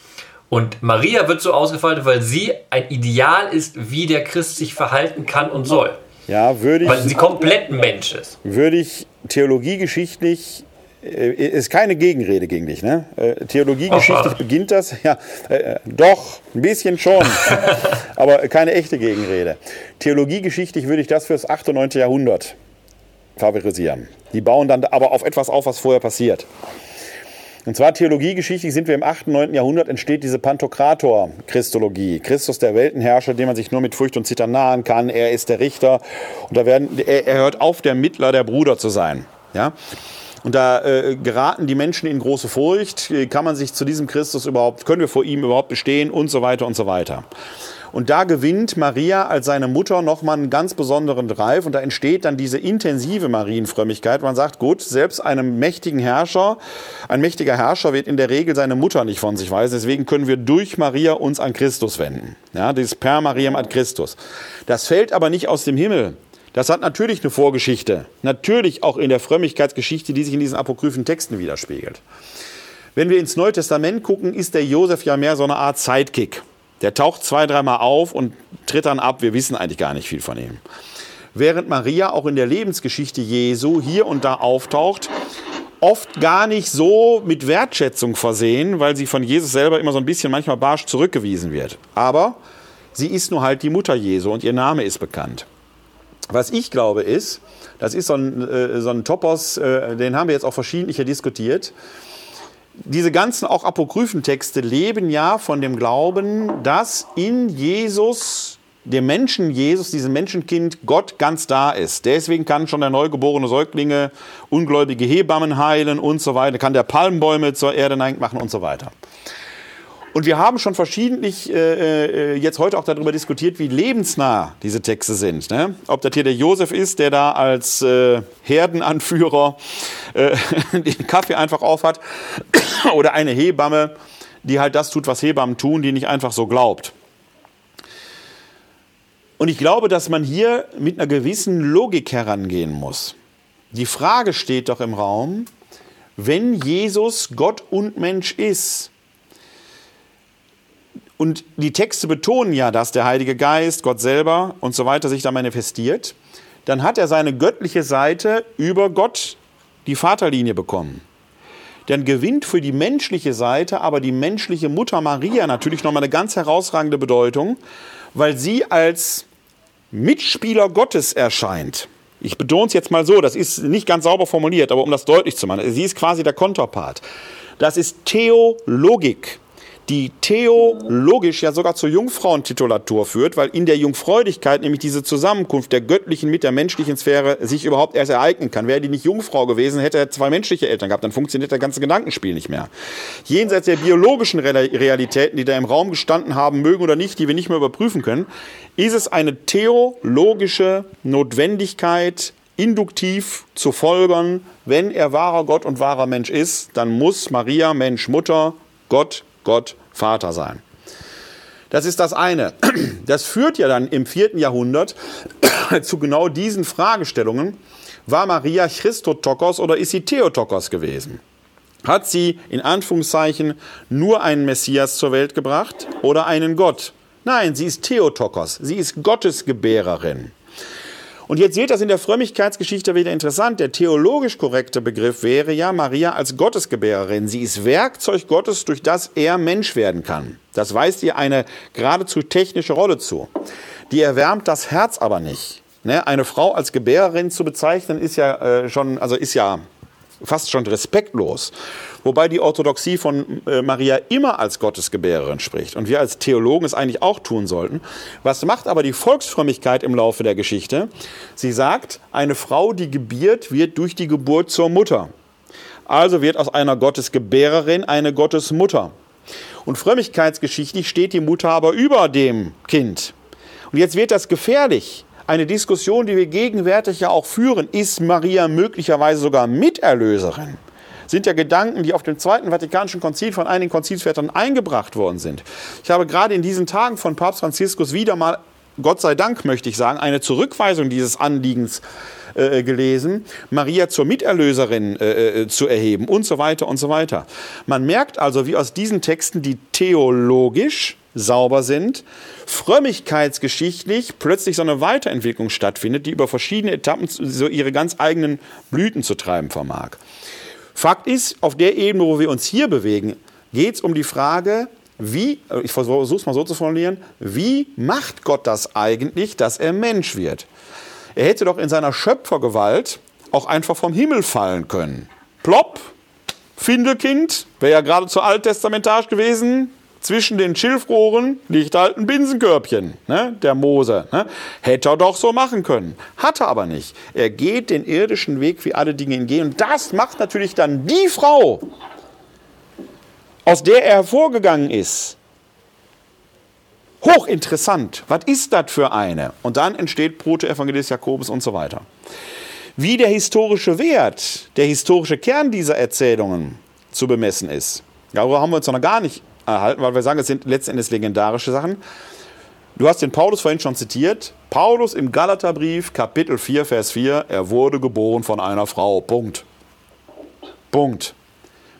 Und Maria wird so ausgefaltet, weil sie ein Ideal ist, wie der Christ sich verhalten kann und soll. Ja, würde ich. Weil sie komplett Mensch ist. Würde ich theologiegeschichtlich ist keine Gegenrede gegen dich, ne? Äh, Theologiegeschichtlich beginnt das, ja, äh, doch, ein bisschen schon, (laughs) aber keine echte Gegenrede. Theologiegeschichtlich würde ich das fürs 8. und 9. Jahrhundert favorisieren. Die bauen dann aber auf etwas auf, was vorher passiert. Und zwar theologiegeschichtlich sind wir im 8. und 9. Jahrhundert, entsteht diese Pantokrator-Christologie. Christus der Weltenherrscher, dem man sich nur mit Furcht und Zittern nahen kann. Er ist der Richter. Und da werden, er, er hört auf, der Mittler, der Bruder zu sein. Ja? Und da äh, geraten die Menschen in große Furcht. Kann man sich zu diesem Christus überhaupt, können wir vor ihm überhaupt bestehen und so weiter und so weiter. Und da gewinnt Maria als seine Mutter nochmal einen ganz besonderen Drive und da entsteht dann diese intensive Marienfrömmigkeit. Man sagt, gut, selbst einem mächtigen Herrscher, ein mächtiger Herrscher wird in der Regel seine Mutter nicht von sich weisen. Deswegen können wir durch Maria uns an Christus wenden. Ja, dieses Per Mariam ad Christus. Das fällt aber nicht aus dem Himmel. Das hat natürlich eine Vorgeschichte, natürlich auch in der Frömmigkeitsgeschichte, die sich in diesen apokryphen Texten widerspiegelt. Wenn wir ins Neue Testament gucken, ist der Josef ja mehr so eine Art Sidekick. Der taucht zwei, dreimal auf und tritt dann ab. Wir wissen eigentlich gar nicht viel von ihm. Während Maria auch in der Lebensgeschichte Jesu hier und da auftaucht, oft gar nicht so mit Wertschätzung versehen, weil sie von Jesus selber immer so ein bisschen manchmal barsch zurückgewiesen wird. Aber sie ist nur halt die Mutter Jesu und ihr Name ist bekannt. Was ich glaube ist, das ist so ein, äh, so ein Topos, äh, den haben wir jetzt auch verschiedentlich diskutiert. Diese ganzen auch apokryphen Texte leben ja von dem Glauben, dass in Jesus, dem Menschen Jesus, diesem Menschenkind, Gott ganz da ist. Deswegen kann schon der neugeborene Säuglinge ungläubige Hebammen heilen und so weiter, kann der Palmbäume zur Erde neigen machen und so weiter. Und wir haben schon verschiedentlich äh, äh, jetzt heute auch darüber diskutiert, wie lebensnah diese Texte sind. Ne? Ob das hier der Josef ist, der da als äh, Herdenanführer äh, (laughs) den Kaffee einfach aufhat, (coughs) oder eine Hebamme, die halt das tut, was Hebammen tun, die nicht einfach so glaubt. Und ich glaube, dass man hier mit einer gewissen Logik herangehen muss. Die Frage steht doch im Raum, wenn Jesus Gott und Mensch ist, und die Texte betonen ja, dass der Heilige Geist, Gott selber und so weiter sich da manifestiert. Dann hat er seine göttliche Seite über Gott, die Vaterlinie, bekommen. Dann gewinnt für die menschliche Seite aber die menschliche Mutter Maria natürlich nochmal eine ganz herausragende Bedeutung, weil sie als Mitspieler Gottes erscheint. Ich betone es jetzt mal so, das ist nicht ganz sauber formuliert, aber um das deutlich zu machen, sie ist quasi der Konterpart. Das ist Theologik die theologisch ja sogar zur Jungfrauentitulatur führt, weil in der Jungfräulichkeit nämlich diese Zusammenkunft der göttlichen mit der menschlichen Sphäre sich überhaupt erst ereignen kann. Wäre die nicht Jungfrau gewesen, hätte er zwei menschliche Eltern gehabt, dann funktioniert das ganze Gedankenspiel nicht mehr. Jenseits der biologischen Realitäten, die da im Raum gestanden haben mögen oder nicht, die wir nicht mehr überprüfen können, ist es eine theologische Notwendigkeit, induktiv zu folgern, wenn er wahrer Gott und wahrer Mensch ist, dann muss Maria Mensch Mutter, Gott Gott Vater sein. Das ist das eine. Das führt ja dann im vierten Jahrhundert (coughs) zu genau diesen Fragestellungen. War Maria Christotokos oder ist sie Theotokos gewesen? Hat sie in Anführungszeichen nur einen Messias zur Welt gebracht oder einen Gott? Nein, sie ist Theotokos, sie ist Gottesgebärerin. Und jetzt wird das in der Frömmigkeitsgeschichte wieder interessant. Der theologisch korrekte Begriff wäre ja Maria als Gottesgebärerin. Sie ist Werkzeug Gottes, durch das er Mensch werden kann. Das weist ihr eine geradezu technische Rolle zu. Die erwärmt das Herz aber nicht. Ne? Eine Frau als Gebärerin zu bezeichnen, ist ja äh, schon, also ist ja fast schon respektlos. Wobei die Orthodoxie von äh, Maria immer als Gottesgebärerin spricht und wir als Theologen es eigentlich auch tun sollten. Was macht aber die Volksfrömmigkeit im Laufe der Geschichte? Sie sagt, eine Frau, die gebiert, wird durch die Geburt zur Mutter. Also wird aus einer Gottesgebärerin eine Gottesmutter. Und frömmigkeitsgeschichtlich steht die Mutter aber über dem Kind. Und jetzt wird das gefährlich eine Diskussion, die wir gegenwärtig ja auch führen, ist Maria möglicherweise sogar Miterlöserin? Sind ja Gedanken, die auf dem Zweiten Vatikanischen Konzil von einigen Konzilsvätern eingebracht worden sind. Ich habe gerade in diesen Tagen von Papst Franziskus wieder mal, Gott sei Dank möchte ich sagen, eine Zurückweisung dieses Anliegens äh, gelesen, Maria zur Miterlöserin äh, äh, zu erheben und so weiter und so weiter. Man merkt also, wie aus diesen Texten, die theologisch sauber sind, frömmigkeitsgeschichtlich plötzlich so eine Weiterentwicklung stattfindet, die über verschiedene Etappen so ihre ganz eigenen Blüten zu treiben vermag. Fakt ist, auf der Ebene, wo wir uns hier bewegen, geht es um die Frage, wie, ich versuche es mal so zu formulieren, wie macht Gott das eigentlich, dass er Mensch wird? Er hätte doch in seiner Schöpfergewalt auch einfach vom Himmel fallen können. Plopp, Findelkind, wäre ja geradezu alttestamentarisch gewesen, zwischen den Schilfrohren liegt halt ein Binsenkörbchen, ne, der Mose. Ne. Hätte er doch so machen können. Hat er aber nicht. Er geht den irdischen Weg, wie alle Dinge ihn gehen. Und das macht natürlich dann die Frau, aus der er hervorgegangen ist, hochinteressant. Was ist das für eine? Und dann entsteht Proto-Evangelist Jakobus und so weiter. Wie der historische Wert, der historische Kern dieser Erzählungen zu bemessen ist, darüber haben wir uns noch gar nicht erhalten, weil wir sagen, es sind letztendlich legendarische Sachen. Du hast den Paulus vorhin schon zitiert. Paulus im Galaterbrief, Kapitel 4, Vers 4, er wurde geboren von einer Frau. Punkt. Punkt.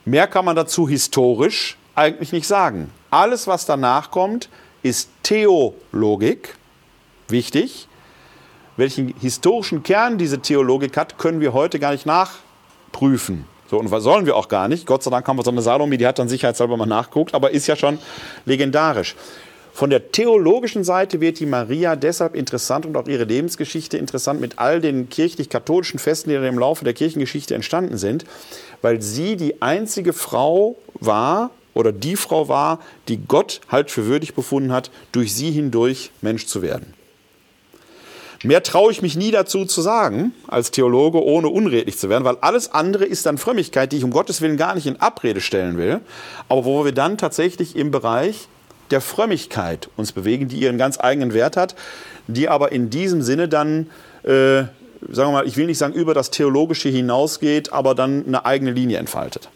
Mehr kann man dazu historisch eigentlich nicht sagen. Alles, was danach kommt, ist Theologik. Wichtig. Welchen historischen Kern diese Theologik hat, können wir heute gar nicht nachprüfen. So, und was sollen wir auch gar nicht. Gott sei Dank haben wir so eine Salome, die hat dann sicherheitshalber mal nachgeguckt, aber ist ja schon legendarisch. Von der theologischen Seite wird die Maria deshalb interessant und auch ihre Lebensgeschichte interessant mit all den kirchlich-katholischen Festen, die im Laufe der Kirchengeschichte entstanden sind, weil sie die einzige Frau war oder die Frau war, die Gott halt für würdig befunden hat, durch sie hindurch Mensch zu werden. Mehr traue ich mich nie dazu zu sagen, als Theologe, ohne unredlich zu werden, weil alles andere ist dann Frömmigkeit, die ich um Gottes Willen gar nicht in Abrede stellen will, aber wo wir dann tatsächlich im Bereich der Frömmigkeit uns bewegen, die ihren ganz eigenen Wert hat, die aber in diesem Sinne dann, äh, sagen wir mal, ich will nicht sagen über das Theologische hinausgeht, aber dann eine eigene Linie entfaltet.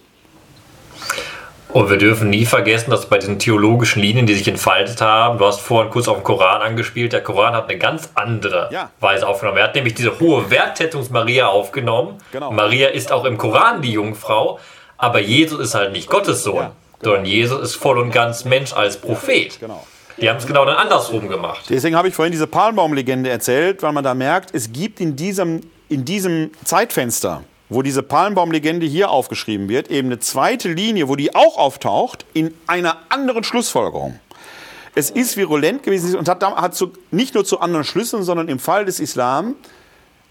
Und wir dürfen nie vergessen, dass bei diesen theologischen Linien, die sich entfaltet haben, du hast vorhin kurz auf den Koran angespielt, der Koran hat eine ganz andere ja. Weise aufgenommen. Er hat nämlich diese hohe Wertschätzung Maria aufgenommen. Genau. Maria ist auch im Koran die Jungfrau, aber Jesus ist halt nicht Gottes Sohn, ja, genau. sondern Jesus ist voll und ganz Mensch als Prophet. Genau. Die haben es genau dann andersrum gemacht. Deswegen habe ich vorhin diese Palmbaumlegende erzählt, weil man da merkt, es gibt in diesem, in diesem Zeitfenster wo diese Palmbaumlegende hier aufgeschrieben wird, eben eine zweite Linie, wo die auch auftaucht, in einer anderen Schlussfolgerung. Es ist virulent gewesen und hat, hat zu, nicht nur zu anderen Schlüssen, sondern im Fall des Islam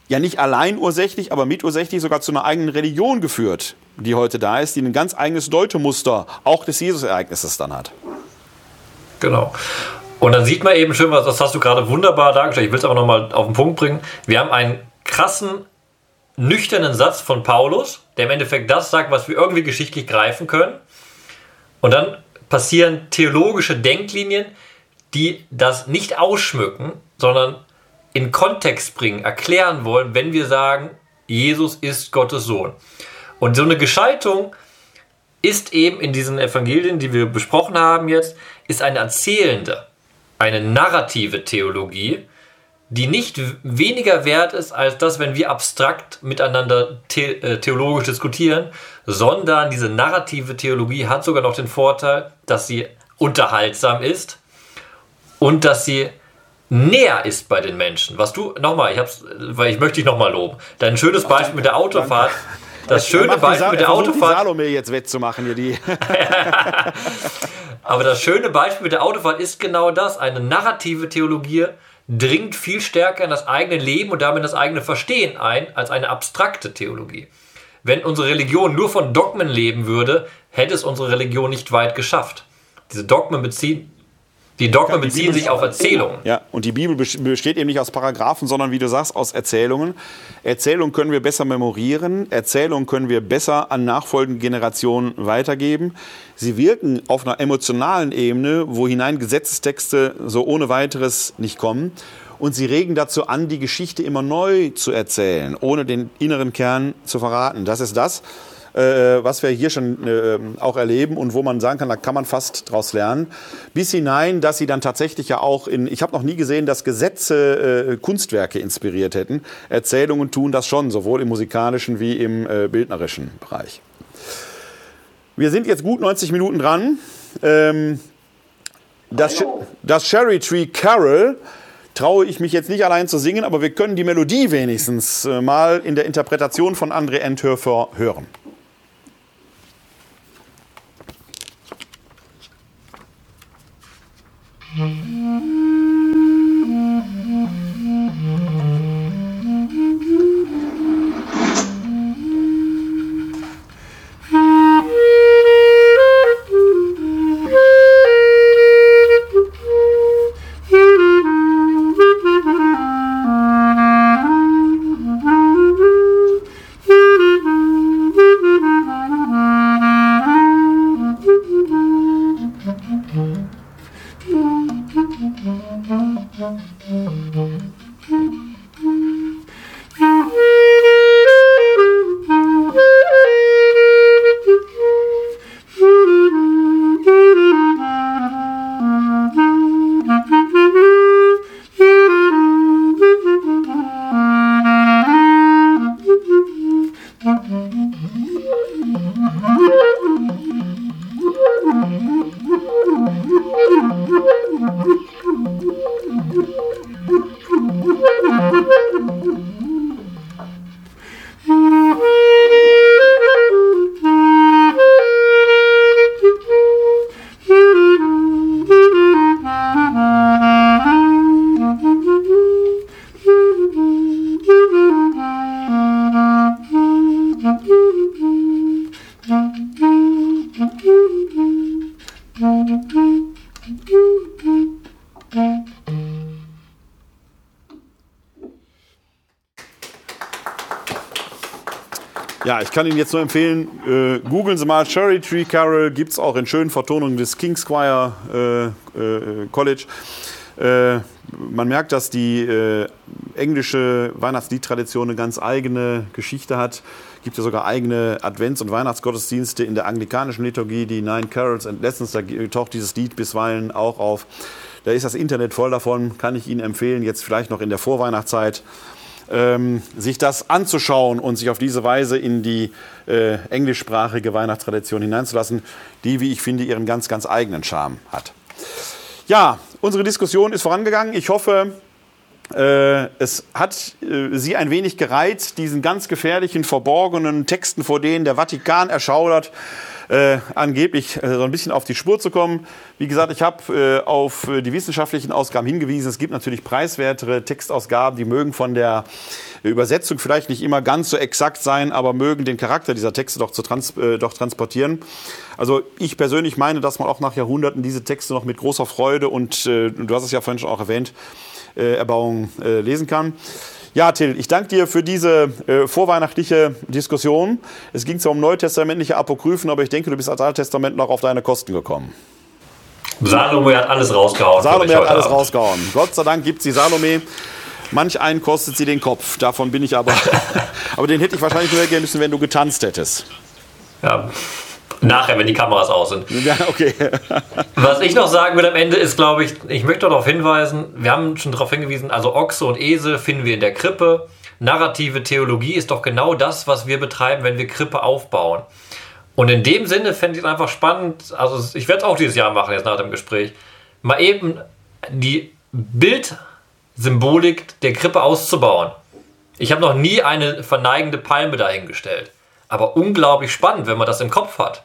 ja nicht allein ursächlich, aber mitursächlich sogar zu einer eigenen Religion geführt, die heute da ist, die ein ganz eigenes Deutemuster auch des Jesus-Ereignisses dann hat. Genau. Und dann sieht man eben schön, was das hast du gerade wunderbar dargestellt. Ich will es aber nochmal auf den Punkt bringen. Wir haben einen krassen nüchternen Satz von Paulus, der im Endeffekt das sagt, was wir irgendwie geschichtlich greifen können. Und dann passieren theologische Denklinien, die das nicht ausschmücken, sondern in Kontext bringen, erklären wollen, wenn wir sagen, Jesus ist Gottes Sohn. Und so eine Geschaltung ist eben in diesen Evangelien, die wir besprochen haben jetzt, ist eine erzählende. eine narrative Theologie, die nicht weniger wert ist als das, wenn wir abstrakt miteinander the äh, theologisch diskutieren, sondern diese narrative Theologie hat sogar noch den Vorteil, dass sie unterhaltsam ist und dass sie näher ist bei den Menschen. Was du, nochmal, ich hab's, weil ich möchte dich nochmal loben. Dein schönes Beispiel mit der Autofahrt. (laughs) Das schöne Beispiel mit der Autofahrt. Die Salome jetzt wettzumachen hier die. (laughs) Aber das schöne Beispiel mit der Autofahrt ist genau das. Eine narrative Theologie dringt viel stärker in das eigene Leben und damit in das eigene Verstehen ein, als eine abstrakte Theologie. Wenn unsere Religion nur von Dogmen leben würde, hätte es unsere Religion nicht weit geschafft. Diese Dogmen beziehen die Dogmen beziehen sich auf Erzählungen. Ja, und die Bibel besteht eben nicht aus Paragraphen, sondern wie du sagst, aus Erzählungen. Erzählungen können wir besser memorieren, Erzählungen können wir besser an nachfolgende Generationen weitergeben. Sie wirken auf einer emotionalen Ebene, wo hinein Gesetzestexte so ohne weiteres nicht kommen. Und sie regen dazu an, die Geschichte immer neu zu erzählen, ohne den inneren Kern zu verraten. Das ist das, äh, was wir hier schon äh, auch erleben und wo man sagen kann, da kann man fast draus lernen. Bis hinein, dass sie dann tatsächlich ja auch in, ich habe noch nie gesehen, dass Gesetze äh, Kunstwerke inspiriert hätten. Erzählungen tun das schon, sowohl im musikalischen wie im äh, bildnerischen Bereich. Wir sind jetzt gut 90 Minuten dran. Ähm, das, das Cherry Tree Carol traue ich mich jetzt nicht allein zu singen, aber wir können die Melodie wenigstens äh, mal in der Interpretation von André Enthöfer hören. Ja, kann Ihnen jetzt nur empfehlen, äh, googeln Sie mal Cherry Tree Carol, gibt es auch in schönen Vertonungen des King Squire äh, äh, College. Äh, man merkt, dass die äh, englische Weihnachtsliedtradition eine ganz eigene Geschichte hat. Es gibt ja sogar eigene Advents- und Weihnachtsgottesdienste in der anglikanischen Liturgie, die Nine Carols and Lessons, da taucht dieses Lied bisweilen auch auf. Da ist das Internet voll davon, kann ich Ihnen empfehlen, jetzt vielleicht noch in der Vorweihnachtszeit ähm, sich das anzuschauen und sich auf diese Weise in die äh, englischsprachige Weihnachtstradition hineinzulassen, die, wie ich finde, ihren ganz, ganz eigenen Charme hat. Ja, unsere Diskussion ist vorangegangen. Ich hoffe, äh, es hat äh, Sie ein wenig gereizt, diesen ganz gefährlichen, verborgenen Texten, vor denen der Vatikan erschaudert, äh, angeblich äh, so ein bisschen auf die Spur zu kommen. Wie gesagt, ich habe äh, auf die wissenschaftlichen Ausgaben hingewiesen. Es gibt natürlich preiswertere Textausgaben, die mögen von der Übersetzung vielleicht nicht immer ganz so exakt sein, aber mögen den Charakter dieser Texte doch, zu trans äh, doch transportieren. Also ich persönlich meine, dass man auch nach Jahrhunderten diese Texte noch mit großer Freude und äh, du hast es ja vorhin schon auch erwähnt, äh, Erbauung lesen kann. Ja, Till, ich danke dir für diese äh, vorweihnachtliche Diskussion. Es ging zwar um neutestamentliche Apokryphen, aber ich denke, du bist als Alttestament noch auf deine Kosten gekommen. Salome hat alles rausgehauen. Salome hat alles Abend. rausgehauen. Gott sei Dank gibt sie Salome. Manch einen kostet sie den Kopf. Davon bin ich aber. (laughs) aber den hätte ich wahrscheinlich nur ergehen müssen, wenn du getanzt hättest. Ja, Nachher, wenn die Kameras aus sind. Ja, okay. (laughs) Was ich noch sagen will am Ende ist, glaube ich, ich möchte darauf hinweisen, wir haben schon darauf hingewiesen, also Ochse und Esel finden wir in der Krippe. Narrative Theologie ist doch genau das, was wir betreiben, wenn wir Krippe aufbauen. Und in dem Sinne fände ich es einfach spannend, also ich werde es auch dieses Jahr machen, jetzt nach dem Gespräch, mal eben die Bildsymbolik der Krippe auszubauen. Ich habe noch nie eine verneigende Palme dahingestellt. Aber unglaublich spannend, wenn man das im Kopf hat.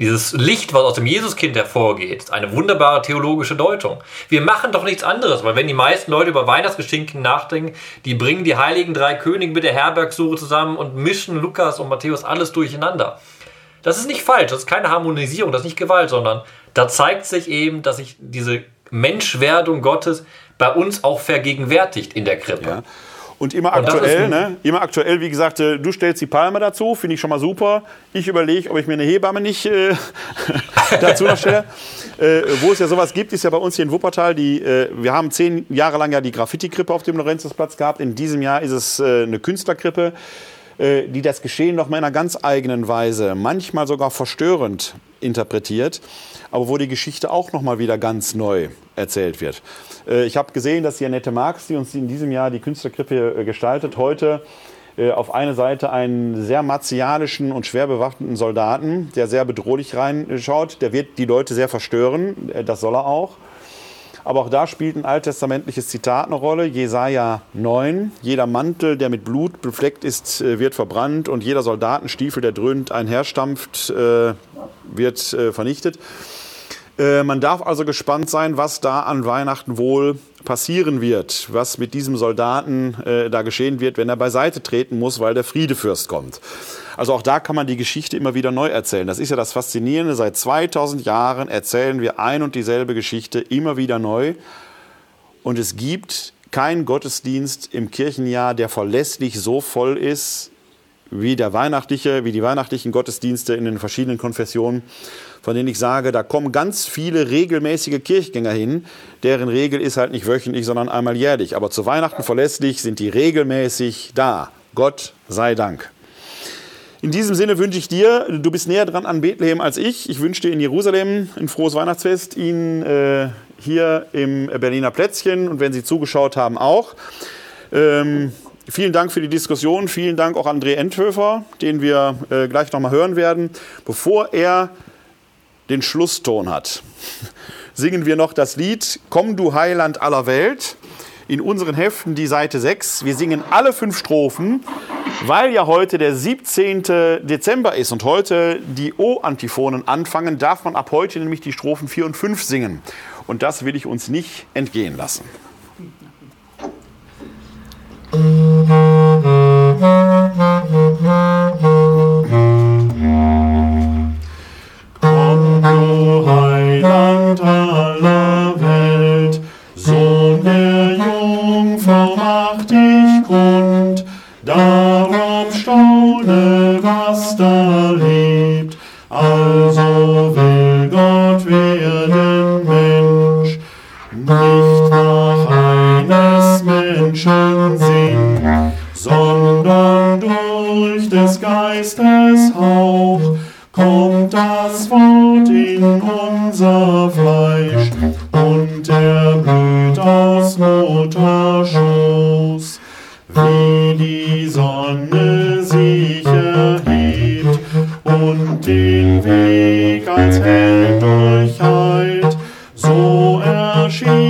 Dieses Licht, was aus dem Jesuskind hervorgeht, ist eine wunderbare theologische Deutung. Wir machen doch nichts anderes, weil wenn die meisten Leute über Weihnachtsgeschenke nachdenken, die bringen die heiligen drei Könige mit der Herbergsuche zusammen und mischen Lukas und Matthäus alles durcheinander. Das ist nicht falsch, das ist keine Harmonisierung, das ist nicht Gewalt, sondern da zeigt sich eben, dass sich diese Menschwerdung Gottes bei uns auch vergegenwärtigt in der Krippe. Ja. Und immer und aktuell, ne? Immer aktuell, wie gesagt, äh, du stellst die Palme dazu, finde ich schon mal super. Ich überlege, ob ich mir eine Hebamme nicht äh, (laughs) dazu noch stelle. Äh, wo es ja sowas gibt, ist ja bei uns hier in Wuppertal, die, äh, wir haben zehn Jahre lang ja die Graffiti-Krippe auf dem Lorenzusplatz gehabt. In diesem Jahr ist es äh, eine Künstlerkrippe die das Geschehen noch mal in einer ganz eigenen Weise, manchmal sogar verstörend interpretiert, aber wo die Geschichte auch noch mal wieder ganz neu erzählt wird. Äh, ich habe gesehen, dass Janette Marx, die uns in diesem Jahr die Künstlerkrippe äh, gestaltet, heute äh, auf eine Seite einen sehr martialischen und schwer bewaffneten Soldaten, der sehr bedrohlich reinschaut. Der wird die Leute sehr verstören, das soll er auch. Aber auch da spielt ein alttestamentliches Zitat eine Rolle. Jesaja 9. Jeder Mantel, der mit Blut befleckt ist, wird verbrannt und jeder Soldatenstiefel, der dröhnt einherstampft, wird vernichtet. Äh, man darf also gespannt sein, was da an Weihnachten wohl passieren wird, was mit diesem Soldaten äh, da geschehen wird, wenn er beiseite treten muss, weil der Friedefürst kommt. Also auch da kann man die Geschichte immer wieder neu erzählen. Das ist ja das Faszinierende. Seit 2000 Jahren erzählen wir ein und dieselbe Geschichte immer wieder neu. Und es gibt keinen Gottesdienst im Kirchenjahr, der verlässlich so voll ist wie der weihnachtliche, wie die weihnachtlichen Gottesdienste in den verschiedenen Konfessionen von denen ich sage, da kommen ganz viele regelmäßige Kirchgänger hin. Deren Regel ist halt nicht wöchentlich, sondern einmal jährlich. Aber zu Weihnachten verlässlich sind die regelmäßig da. Gott sei Dank. In diesem Sinne wünsche ich dir, du bist näher dran an Bethlehem als ich. Ich wünsche dir in Jerusalem ein frohes Weihnachtsfest, Ihnen äh, hier im Berliner Plätzchen und wenn Sie zugeschaut haben auch. Ähm, vielen Dank für die Diskussion. Vielen Dank auch an André Enthöfer, den wir äh, gleich nochmal hören werden. Bevor er den Schlusston hat, (laughs) singen wir noch das Lied Komm du Heiland aller Welt. In unseren Heften die Seite 6. Wir singen alle fünf Strophen, weil ja heute der 17. Dezember ist und heute die O-Antiphonen anfangen, darf man ab heute nämlich die Strophen 4 und 5 singen. Und das will ich uns nicht entgehen lassen. du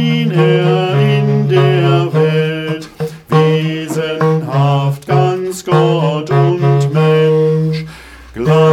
erschien er in der Welt, wesenhaft ganz Gott und Mensch, Glanz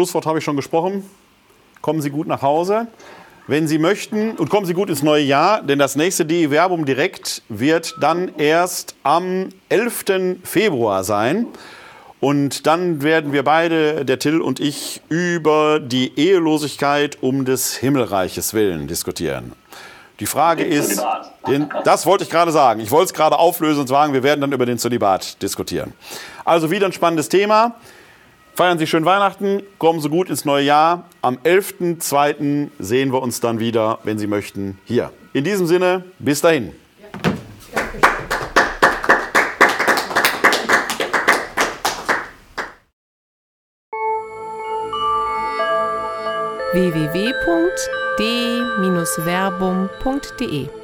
Schlusswort habe ich schon gesprochen. Kommen Sie gut nach Hause. Wenn Sie möchten, und kommen Sie gut ins neue Jahr, denn das nächste DE Verbum direkt wird dann erst am 11. Februar sein. Und dann werden wir beide, der Till und ich, über die Ehelosigkeit um des Himmelreiches willen diskutieren. Die Frage Den ist, den, das wollte ich gerade sagen. Ich wollte es gerade auflösen und sagen, wir werden dann über den Zölibat diskutieren. Also wieder ein spannendes Thema. Feiern Sie schön Weihnachten, kommen Sie gut ins neue Jahr. Am 11.02. sehen wir uns dann wieder, wenn Sie möchten, hier. In diesem Sinne, bis dahin. www.d-verbum.de